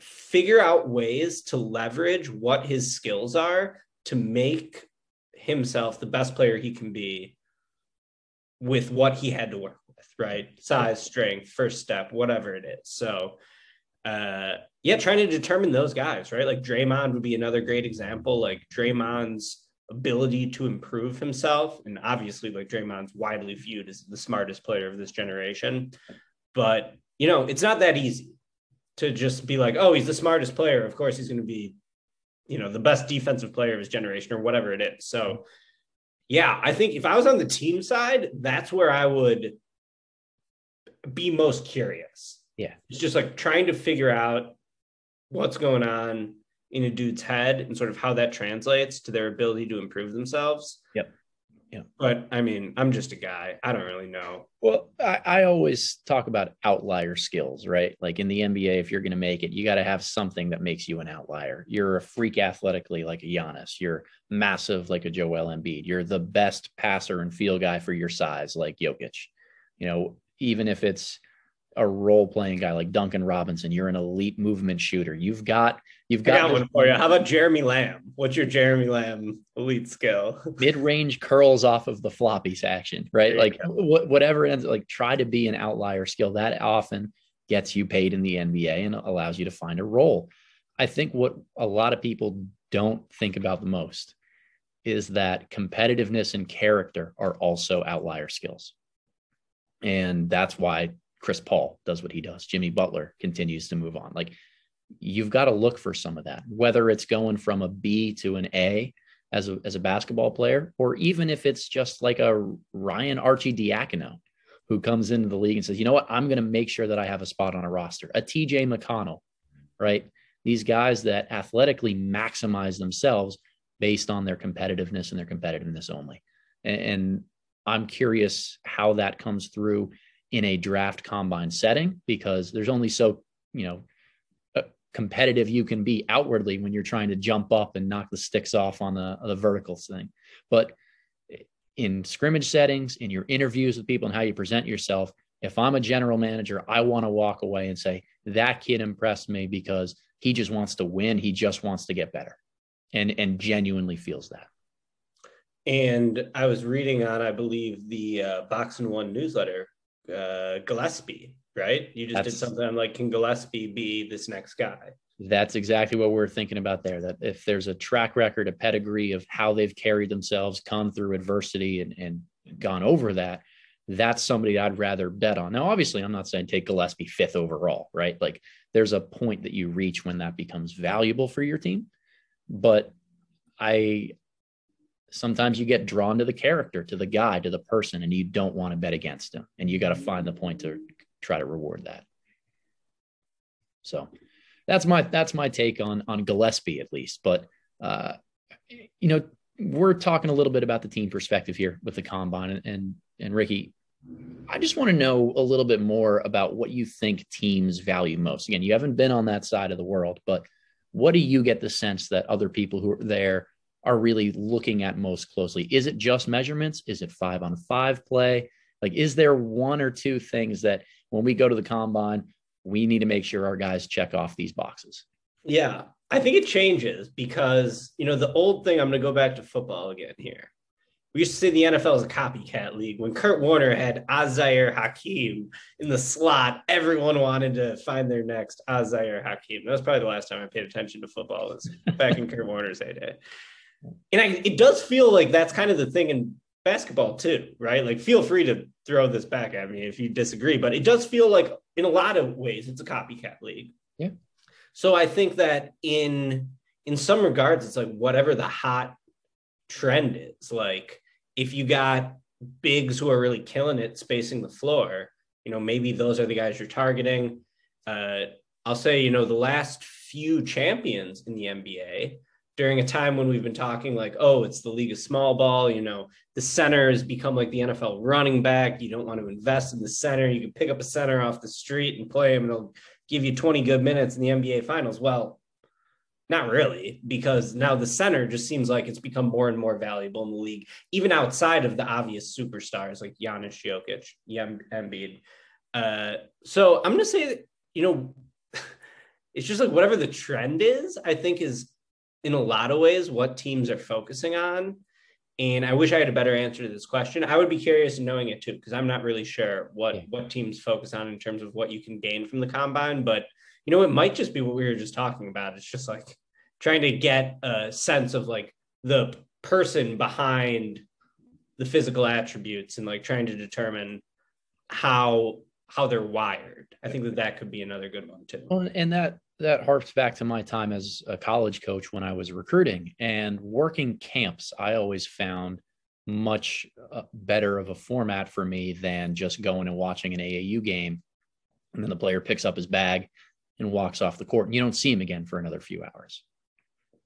figure out ways to leverage what his skills are to make himself the best player he can be with what he had to work with, right? Size, strength, first step, whatever it is. So, uh, yeah, trying to determine those guys, right? Like Draymond would be another great example. Like Draymond's ability to improve himself. And obviously, like Draymond's widely viewed as the smartest player of this generation. But, you know, it's not that easy to just be like, oh, he's the smartest player. Of course, he's going to be you know, the best defensive player of his generation or whatever it is. So, yeah, I think if I was on the team side, that's where I would be most curious. Yeah. It's just like trying to figure out what's going on in a dude's head and sort of how that translates to their ability to improve themselves. Yep. Yeah. But I mean, I'm just a guy. I don't really know. Well, I, I always talk about outlier skills, right? Like in the NBA, if you're going to make it, you got to have something that makes you an outlier. You're a freak athletically like a Giannis. You're massive like a Joel Embiid. You're the best passer and feel guy for your size like Jokic. You know, even if it's a role playing guy like Duncan Robinson, you're an elite movement shooter. You've got you've got, got one for you. How about Jeremy Lamb? What's your Jeremy Lamb elite skill? *laughs* Mid range curls off of the floppies action, right? Like wh- whatever ends like try to be an outlier skill that often gets you paid in the NBA and allows you to find a role. I think what a lot of people don't think about the most is that competitiveness and character are also outlier skills. And that's why Chris Paul does what he does. Jimmy Butler continues to move on. Like you've got to look for some of that, whether it's going from a B to an A as a, as a basketball player, or even if it's just like a Ryan Arcidiacono who comes into the league and says, you know what, I'm going to make sure that I have a spot on a roster, a TJ McConnell, right? These guys that athletically maximize themselves based on their competitiveness and their competitiveness only. And, and I'm curious how that comes through in a draft combine setting because there's only so, you know, uh, competitive you can be outwardly when you're trying to jump up and knock the sticks off on the, the vertical thing. But in scrimmage settings, in your interviews with people and how you present yourself, if I'm a general manager, I want to walk away and say, that kid impressed me because he just wants to win. He just wants to get better and, and genuinely feels that. And I was reading on, I believe, the uh, Box and One newsletter uh, Gillespie, right? You just That's, did something like, can Gillespie be this next guy? That's exactly what we're thinking about there. That if there's a track record, a pedigree of how they've carried themselves, come through adversity, and, and gone over that, that's somebody I'd rather bet on. Now, obviously, I'm not saying take Gillespie fifth overall, right? Like there's a point that you reach when that becomes valuable for your team. But I sometimes you get drawn to the character, to the guy, to the person, and you don't want to bet against him. And you got to find the point to try to reward that. So that's my that's my take on on Gillespie at least. But uh, you know, we're talking a little bit about the team perspective here with the combine and and, and Ricky. I just want to know a little bit more about what you think teams value most. Again, you haven't been on that side of the world, but what do you get the sense that other people who are there are really looking at most closely? Is it just measurements? Is it five on five play? Like, is there one or two things that when we go to the combine, we need to make sure our guys check off these boxes? Yeah, I think it changes because, you know, the old thing, I'm going to go back to football again here. We used to say the NFL is a copycat league. When Kurt Warner had Az-Zahir Hakim in the slot, everyone wanted to find their next Az-Zahir Hakim. That was probably the last time I paid attention to football was back in Kurt Warner's heyday and I, it does feel like that's kind of the thing in basketball too, right? Like, feel free to throw this back at me if you disagree, but it does feel like in a lot of ways it's a copycat league. Yeah. So I think that in in some regards, it's like whatever the hot trend is. Like, if you got bigs who are really killing it, spacing the floor, you know, maybe those are the guys you're targeting. Uh, I'll say, you know, the last few champions in the NBA during a time when we've been talking like, oh, it's the league of small ball, you know, the center has become like the NFL running back. You don't want to invest in the center. You can pick up a center off the street and play him, and it'll give you 20 good minutes in the NBA finals. Well, not really, because now the center just seems like it's become more and more valuable in the league, even outside of the obvious superstars like Giannis Jokic, Embiid. Uh, so I'm going to say that, you know, *laughs* it's just like whatever the trend is, I think is in a lot of ways what teams are focusing on. And I wish I had a better answer to this question. I would be curious in knowing it too, because I'm not really sure what yeah. what teams focus on in terms of what you can gain from the combine. But you know, it might just be what we were just talking about. It's just like trying to get a sense of like the person behind the physical attributes and like trying to determine how how they're wired. I think that that could be another good one too. Well, and that that harps back to my time as a college coach when I was recruiting and working camps. I always found much uh, better of a format for me than just going and watching an AAU game and then the player picks up his bag and walks off the court and you don't see him again for another few hours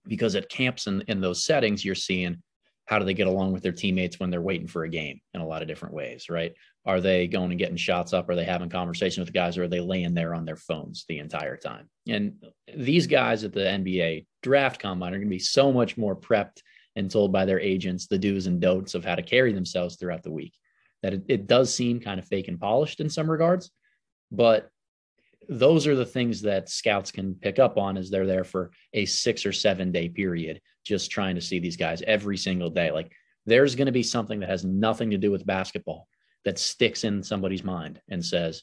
because at camps and in those settings you're seeing how do they get along with their teammates when they're waiting for a game in a lot of different ways, right? Are they going and getting shots up? Are they having conversation with the guys? Or are they laying there on their phones the entire time? And these guys at the NBA draft combine are going to be so much more prepped and told by their agents the do's and don'ts of how to carry themselves throughout the week. That it, it does seem kind of fake and polished in some regards, but those are the things that scouts can pick up on as they're there for a six or seven day period, just trying to see these guys every single day. Like there's going to be something that has nothing to do with basketball that sticks in somebody's mind and says,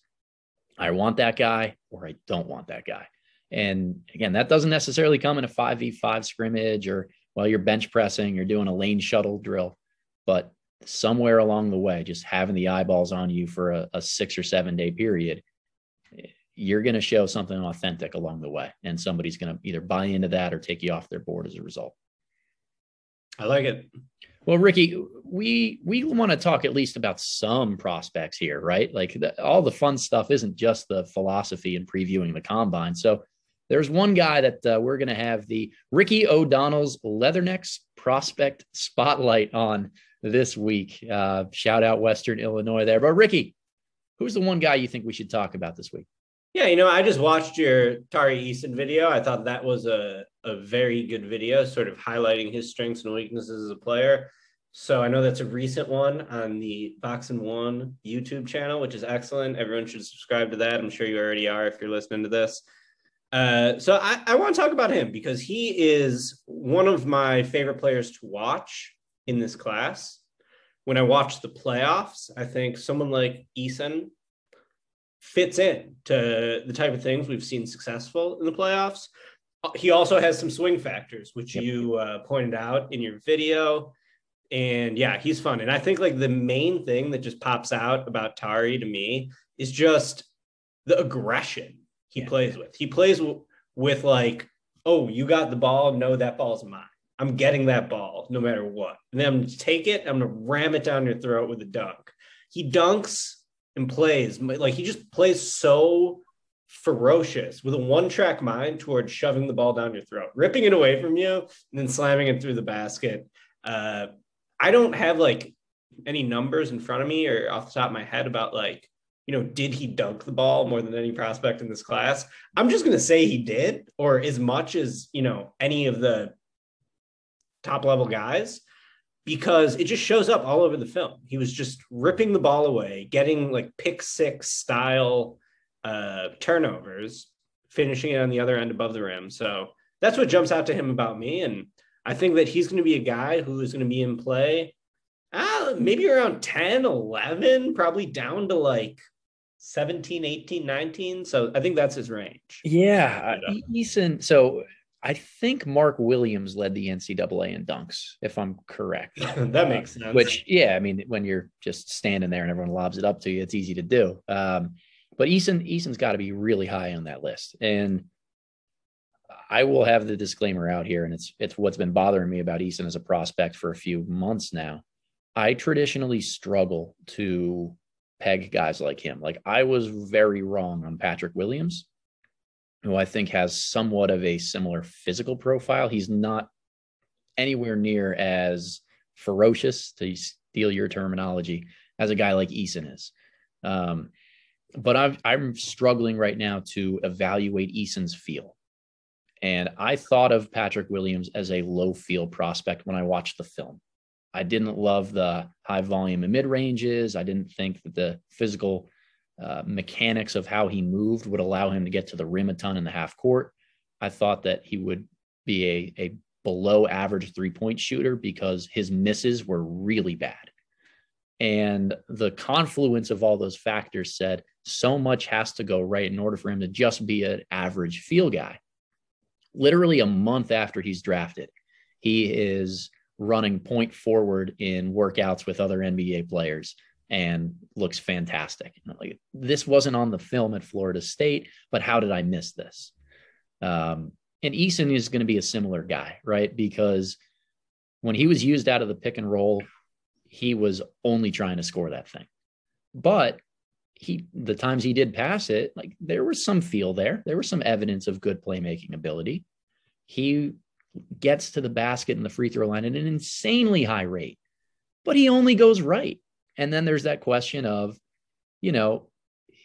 I want that guy or I don't want that guy. And again, that doesn't necessarily come in a 5v5 scrimmage or while you're bench pressing, you're doing a lane shuttle drill, but somewhere along the way, just having the eyeballs on you for a, a six or seven day period you're going to show something authentic along the way and somebody's going to either buy into that or take you off their board as a result i like it. Well ricky we we want to talk at least about some prospects here right? Like the, all the fun stuff isn't just the philosophy and previewing the combine. So there's one guy that uh, we're going to have the ricky o'donnell's leathernecks prospect spotlight on this week. Uh, shout out western illinois there. But ricky who's the one guy you think we should talk about this week yeah, you know, I just watched your Tari Eason video. I thought that was a, a very good video, sort of highlighting his strengths and weaknesses as a player. So I know that's a recent one on the Box and One YouTube channel, which is excellent. Everyone should subscribe to that. I'm sure you already are if you're listening to this. Uh, so I, I want to talk about him because he is one of my favorite players to watch in this class. When I watch the playoffs, I think someone like Eason fits in to the type of things we've seen successful in the playoffs. He also has some swing factors, which yep. you uh, pointed out in your video. And yeah, he's fun. And I think like the main thing that just pops out about Tari to me is just the aggression he yeah. plays with. He plays w- with like, oh, you got the ball. No, that ball's mine. I'm getting that ball no matter what. And then I'm gonna take it. I'm gonna ram it down your throat with a dunk. He dunks and plays like he just plays so ferocious with a one track mind towards shoving the ball down your throat, ripping it away from you, and then slamming it through the basket. Uh, I don't have like any numbers in front of me or off the top of my head about like, you know, did he dunk the ball more than any prospect in this class? I'm just going to say he did, or as much as, you know, any of the top level guys because it just shows up all over the film. He was just ripping the ball away, getting like pick six style uh, turnovers, finishing it on the other end above the rim. So that's what jumps out to him about me. And I think that he's going to be a guy who is going to be in play uh, maybe around 10, 11, probably down to like 17, 18, 19. So I think that's his range. Yeah. Eason. So I think Mark Williams led the NCAA in dunks, if I'm correct. *laughs* that makes sense. Which, yeah, I mean, when you're just standing there and everyone lobs it up to you, it's easy to do. Um, but Eason, Eason's got to be really high on that list. And I will have the disclaimer out here, and it's it's what's been bothering me about Eason as a prospect for a few months now. I traditionally struggle to peg guys like him. Like I was very wrong on Patrick Williams who I think has somewhat of a similar physical profile. He's not anywhere near as ferocious, to steal your terminology, as a guy like Eason is. Um, but I'm, I'm struggling right now to evaluate Eason's feel. And I thought of Patrick Williams as a low feel prospect when I watched the film. I didn't love the high volume and mid ranges. I didn't think that the physical uh, mechanics of how he moved would allow him to get to the rim a ton in the half court. I thought that he would be a, a below average three point shooter because his misses were really bad. And the confluence of all those factors said so much has to go right in order for him to just be an average feel guy. Literally a month after he's drafted, he is running point forward in workouts with other NBA players and looks fantastic. Like this wasn't on the film at Florida State, but how did I miss this? Um, and Eason is going to be a similar guy, right? Because when he was used out of the pick and roll, he was only trying to score that thing. But he, the times he did pass it, like there was some feel there. There was some evidence of good playmaking ability. He gets to the basket and the free throw line at an insanely high rate, but he only goes right. And then there's that question of, you know,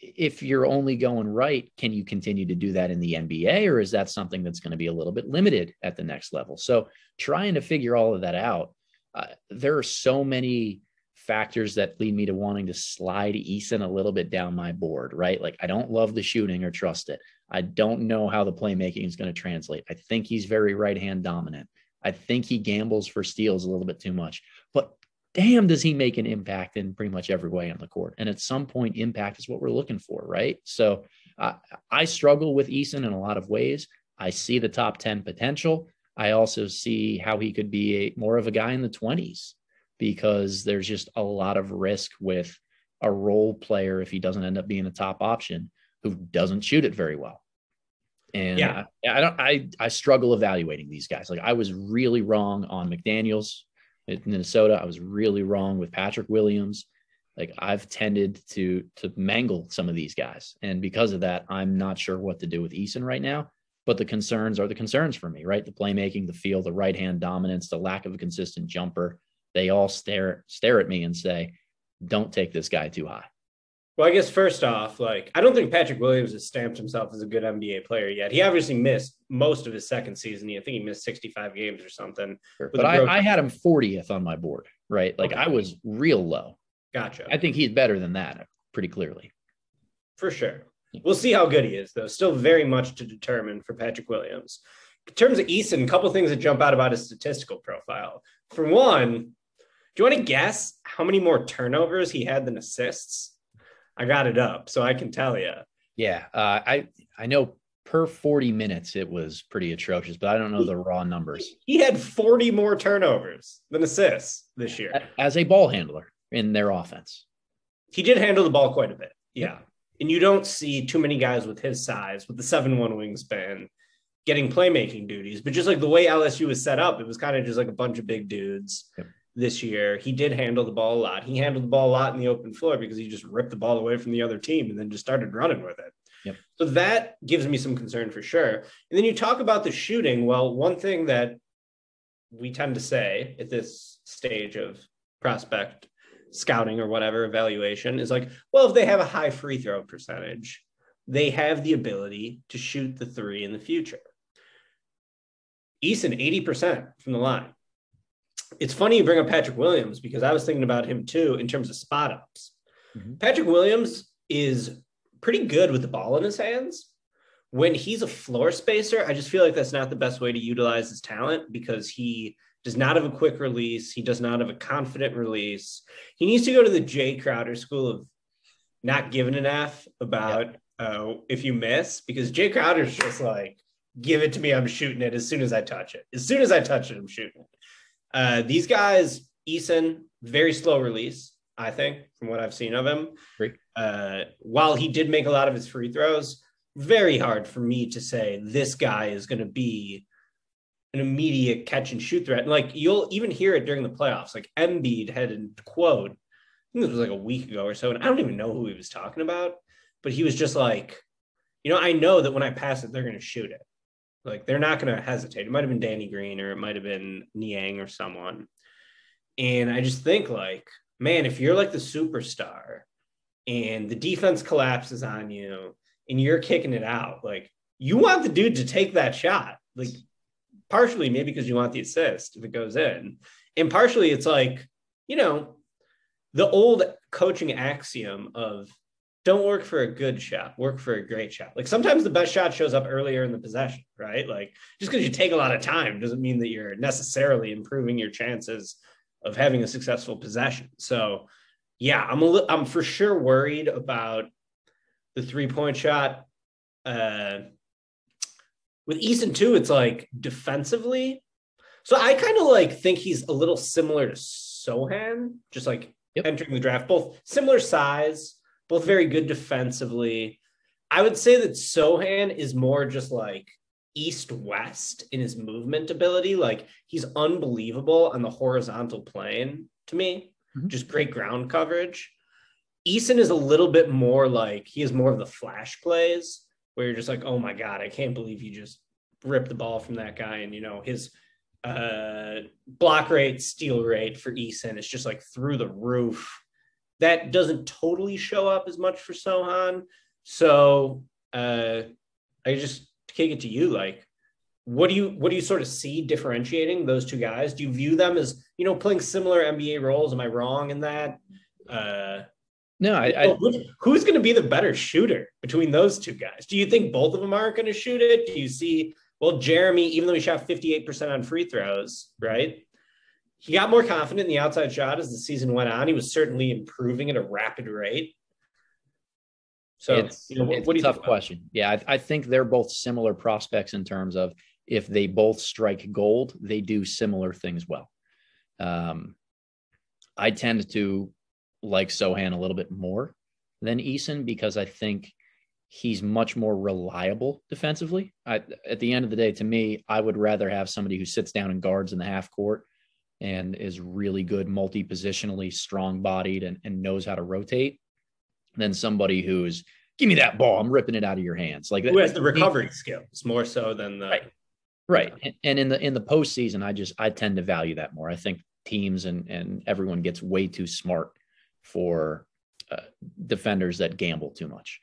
if you're only going right, can you continue to do that in the NBA, or is that something that's going to be a little bit limited at the next level? So, trying to figure all of that out, uh, there are so many factors that lead me to wanting to slide Eason a little bit down my board, right? Like, I don't love the shooting or trust it. I don't know how the playmaking is going to translate. I think he's very right hand dominant. I think he gambles for steals a little bit too much. But damn, does he make an impact in pretty much every way on the court. And at some point, impact is what we're looking for, right? So uh, I struggle with Eason in a lot of ways. I see the top 10 potential. I also see how he could be a, more of a guy in the 20s because there's just a lot of risk with a role player if he doesn't end up being a top option who doesn't shoot it very well. And yeah, I, I don't I I struggle evaluating these guys. Like I was really wrong on McDaniels in Minnesota. I was really wrong with Patrick Williams. Like I've tended to to mangle some of these guys, and because of that, I'm not sure what to do with Eason right now. But the concerns are the concerns for me, right? The playmaking, the feel, the right hand dominance, the lack of a consistent jumper. They all stare stare at me and say, "Don't take this guy too high." Well, I guess first off, like I don't think Patrick Williams has stamped himself as a good NBA player yet. He obviously missed most of his second season. I think he missed 65 games or something. Sure. But I, I, had him 40th on my board, right? Like okay. I was real low. Gotcha. I think he's better than that, pretty clearly. For sure. We'll see how good he is, though. Still very much to determine for Patrick Williams. In terms of Eason, a couple things that jump out about his statistical profile. For one, do you want to guess how many more turnovers he had than assists? I got it up, so I can tell you. Yeah, uh, I I know per 40 minutes it was pretty atrocious, but I don't know the raw numbers. *laughs* He had 40 more turnovers than assists this year as a ball handler in their offense. He did handle the ball quite a bit. Yeah. And you don't see too many guys with his size, with the 7 1 wingspan, getting playmaking duties. But just like the way LSU was set up, it was kind of just like a bunch of big dudes. Yep this year. He did handle the ball a lot. He handled the ball a lot in the open floor because he just ripped the ball away from the other team and then just started running with it. Yep. So that gives me some concern for sure. And then you talk about the shooting. Well, one thing that we tend to say at this stage of prospect scouting or whatever evaluation is like, well, if they have a high free throw percentage, they have the ability to shoot the three in the future. Eason, 80% from the line it's funny you bring up Patrick Williams because I was thinking about him too in terms of spot ups. Mm-hmm. Patrick Williams is pretty good with the ball in his hands. When he's a floor spacer, I just feel like that's not the best way to utilize his talent because he does not have a quick release. He does not have a confident release. He needs to go to the Jae Crowder school of not giving an F about yeah. uh, if you miss because Jae Crowder's just like, give it to me. I'm shooting it as soon as I touch it. As soon as I touch it, I'm shooting it. Uh, these guys, Eason, very slow release, I think, from what I've seen of him. Uh, while he did make a lot of his free throws, very hard for me to say this guy is going to be an immediate catch and shoot threat. like you'll even hear it during the playoffs. Like Embiid had a quote, I think this was like a week ago or so, and I don't even know who he was talking about, but he was just like, you know, I know that when I pass it, they're going to shoot it. Like they're not going to hesitate. It might have been Danny Green or it might have been Niang or someone. And I just think like, man, if you're like the superstar and the defense collapses on you and you're kicking it out, like you want the dude to take that shot. Like partially maybe because you want the assist if it goes in. And partially it's like, you know, the old coaching axiom of don't work for a good shot, work for a great shot. Like sometimes the best shot shows up earlier in the possession, right? Like just because you take a lot of time doesn't mean that you're necessarily improving your chances of having a successful possession. So, yeah, I'm a li- I'm for sure worried about the three point shot. Uh, with Eason too, it's like defensively. So I kind of like think he's a little similar to Sochan just like yep. entering the draft, both similar size, both very good defensively. I would say that Sochan is more just like east west in his movement ability. Like he's unbelievable on the horizontal plane to me, mm-hmm. just great ground coverage. Eason is a little bit more like he is more of the flash plays where you're just like, oh my God, I can't believe you just ripped the ball from that guy. And, you know, his uh, block rate, steal rate for Eason is just like through the roof. That doesn't totally show up as much for Sochan. So uh, I just kick it to you. Like, what do you what do you sort of see differentiating those two guys? Do you view them as you know playing similar NBA roles? Am I wrong in that? Uh, no, I, I who's, who's going to be the better shooter between those two guys? Do you think both of them aren't going to shoot it? Do you see well Jeremy, even though he shot fifty eight percent on free throws, right? He got more confident in the outside shot as the season went on. He was certainly improving at a rapid rate. So it's, you know, what, it's what a tough question. Yeah, I, I, think they're both similar prospects in terms of if they both strike gold, they do similar things well. Um, I tend to like Sochan a little bit more than Eason because I think he's much more reliable defensively. I, at the end of the day, to me, I would rather have somebody who sits down and guards in the half court and is really good multi positionally, strong bodied, and, and knows how to rotate than somebody who's give me that ball, I'm ripping it out of your hands. Like who has the recovery skills more so than the right. Right. And, and in the in the postseason, I just I tend to value that more. I think teams and and everyone gets way too smart for uh, defenders that gamble too much.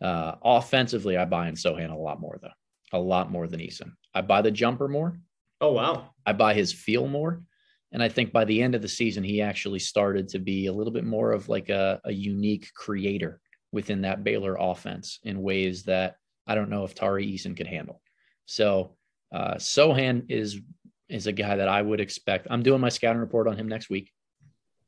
Uh, offensively, I buy in Sochan a lot more though, a lot more than Eason. I buy the jumper more. Oh wow! I buy his feel more, and I think by the end of the season, he actually started to be a little bit more of like a, a unique creator within that Baylor offense in ways that I don't know if Tari Eason could handle. So uh, Sochan is is a guy that I would expect. I'm doing my scouting report on him next week.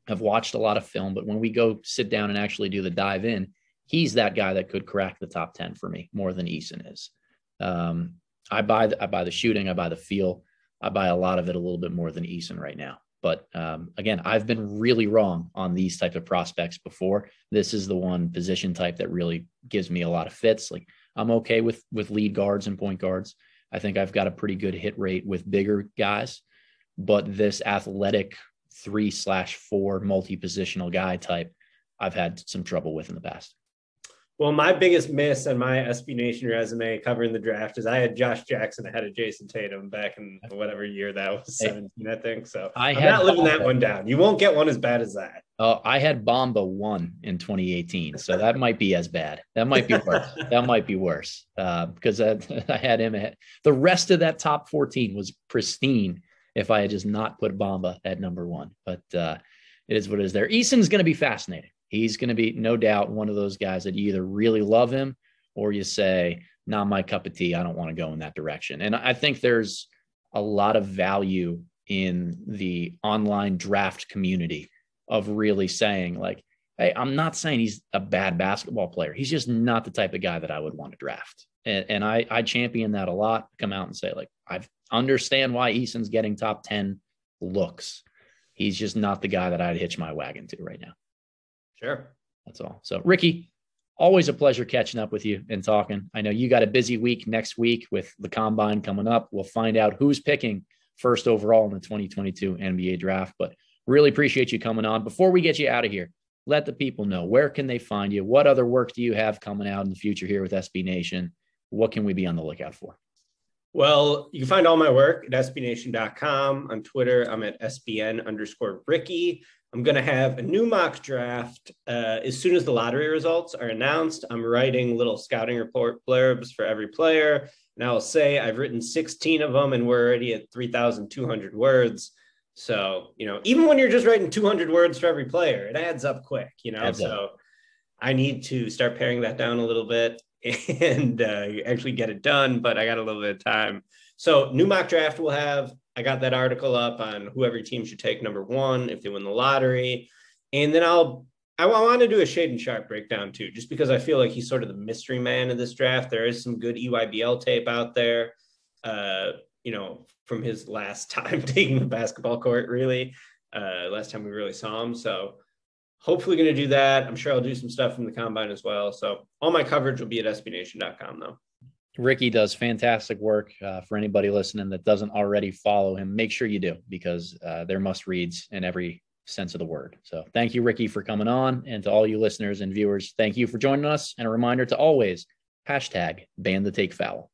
I've watched a lot of film, but when we go sit down and actually do the dive in, he's that guy that could crack the top 10 for me more than Eason is. Um, I buy the, I buy the shooting, I buy the feel, I buy a lot of it a little bit more than Eason right now. But um, again, I've been really wrong on these type of prospects before. This is the one position type that really gives me a lot of fits. Like I'm okay with with lead guards and point guards. I think I've got a pretty good hit rate with bigger guys, but this athletic three slash four multi positional guy type, I've had some trouble with in the past. Well, my biggest miss on my SB Nation resume covering the draft is I had Josh Jackson ahead of Jayson Tatum back in whatever year that was, 17, I think. So I am not living that one down. You won't get one as bad as that. Oh, I had Bamba one in 2018, so that might be as bad. That might be worse. *laughs* that might be worse uh, because I, *laughs* I, had him. At, the rest of that top 14 was pristine. If I had just not put Bamba at number one, but uh, it is what it is. There, Eason's going to be fascinating he's going to be no doubt one of those guys that you either really love him or you say, not my cup of tea. I don't want to go in that direction. And I think there's a lot of value in the online draft community of really saying, like, hey, I'm not saying he's a bad basketball player. He's just not the type of guy that I would want to draft. And, and I, I champion that a lot. Come out and say, like, I understand why Eason's getting top 10 looks. He's just not the guy that I'd hitch my wagon to right now. Sure. That's all. So, Ricky, always a pleasure catching up with you and talking. I know you got a busy week next week with the combine coming up. We'll find out who's picking first overall in the 2022 NBA draft, but really appreciate you coming on. Before we get you out of here, let the people know where can they find you? What other work do you have coming out in the future here with SB Nation? What can we be on the lookout for? Well, you can find all my work at sbnation.com. On Twitter, I'm at sbn underscore Ricky. I'm going to have a new mock draft uh, as soon as the lottery results are announced. I'm writing little scouting report blurbs for every player. And I'll say I've written 16 of them and we're already at 3,200 words. So, you know, even when you're just writing 200 words for every player, it adds up quick, you know? Adds so up. I need to start paring that down a little bit *laughs* and uh, actually get it done, but I got a little bit of time. So, new mock draft will have I got that article up on whoever team should take number one if they win the lottery. And then I'll I want to do a Shaedon Sharpe breakdown too, just because I feel like he's sort of the mystery man of this draft. There is some good EYBL tape out there, uh, you know, from his last *laughs* time taking the basketball court, really. Uh, last time we really saw him. So hopefully going to do that. I'm sure I'll do some stuff from the combine as well. So all my coverage will be at SBNation.com though. Ricky does fantastic work. Uh, for anybody listening that doesn't already follow him, make sure you do because uh, they're must reads in every sense of the word. So thank you, Ricky, for coming on. And to all you listeners and viewers, thank you for joining us. And a reminder to always hashtag ban the take foul.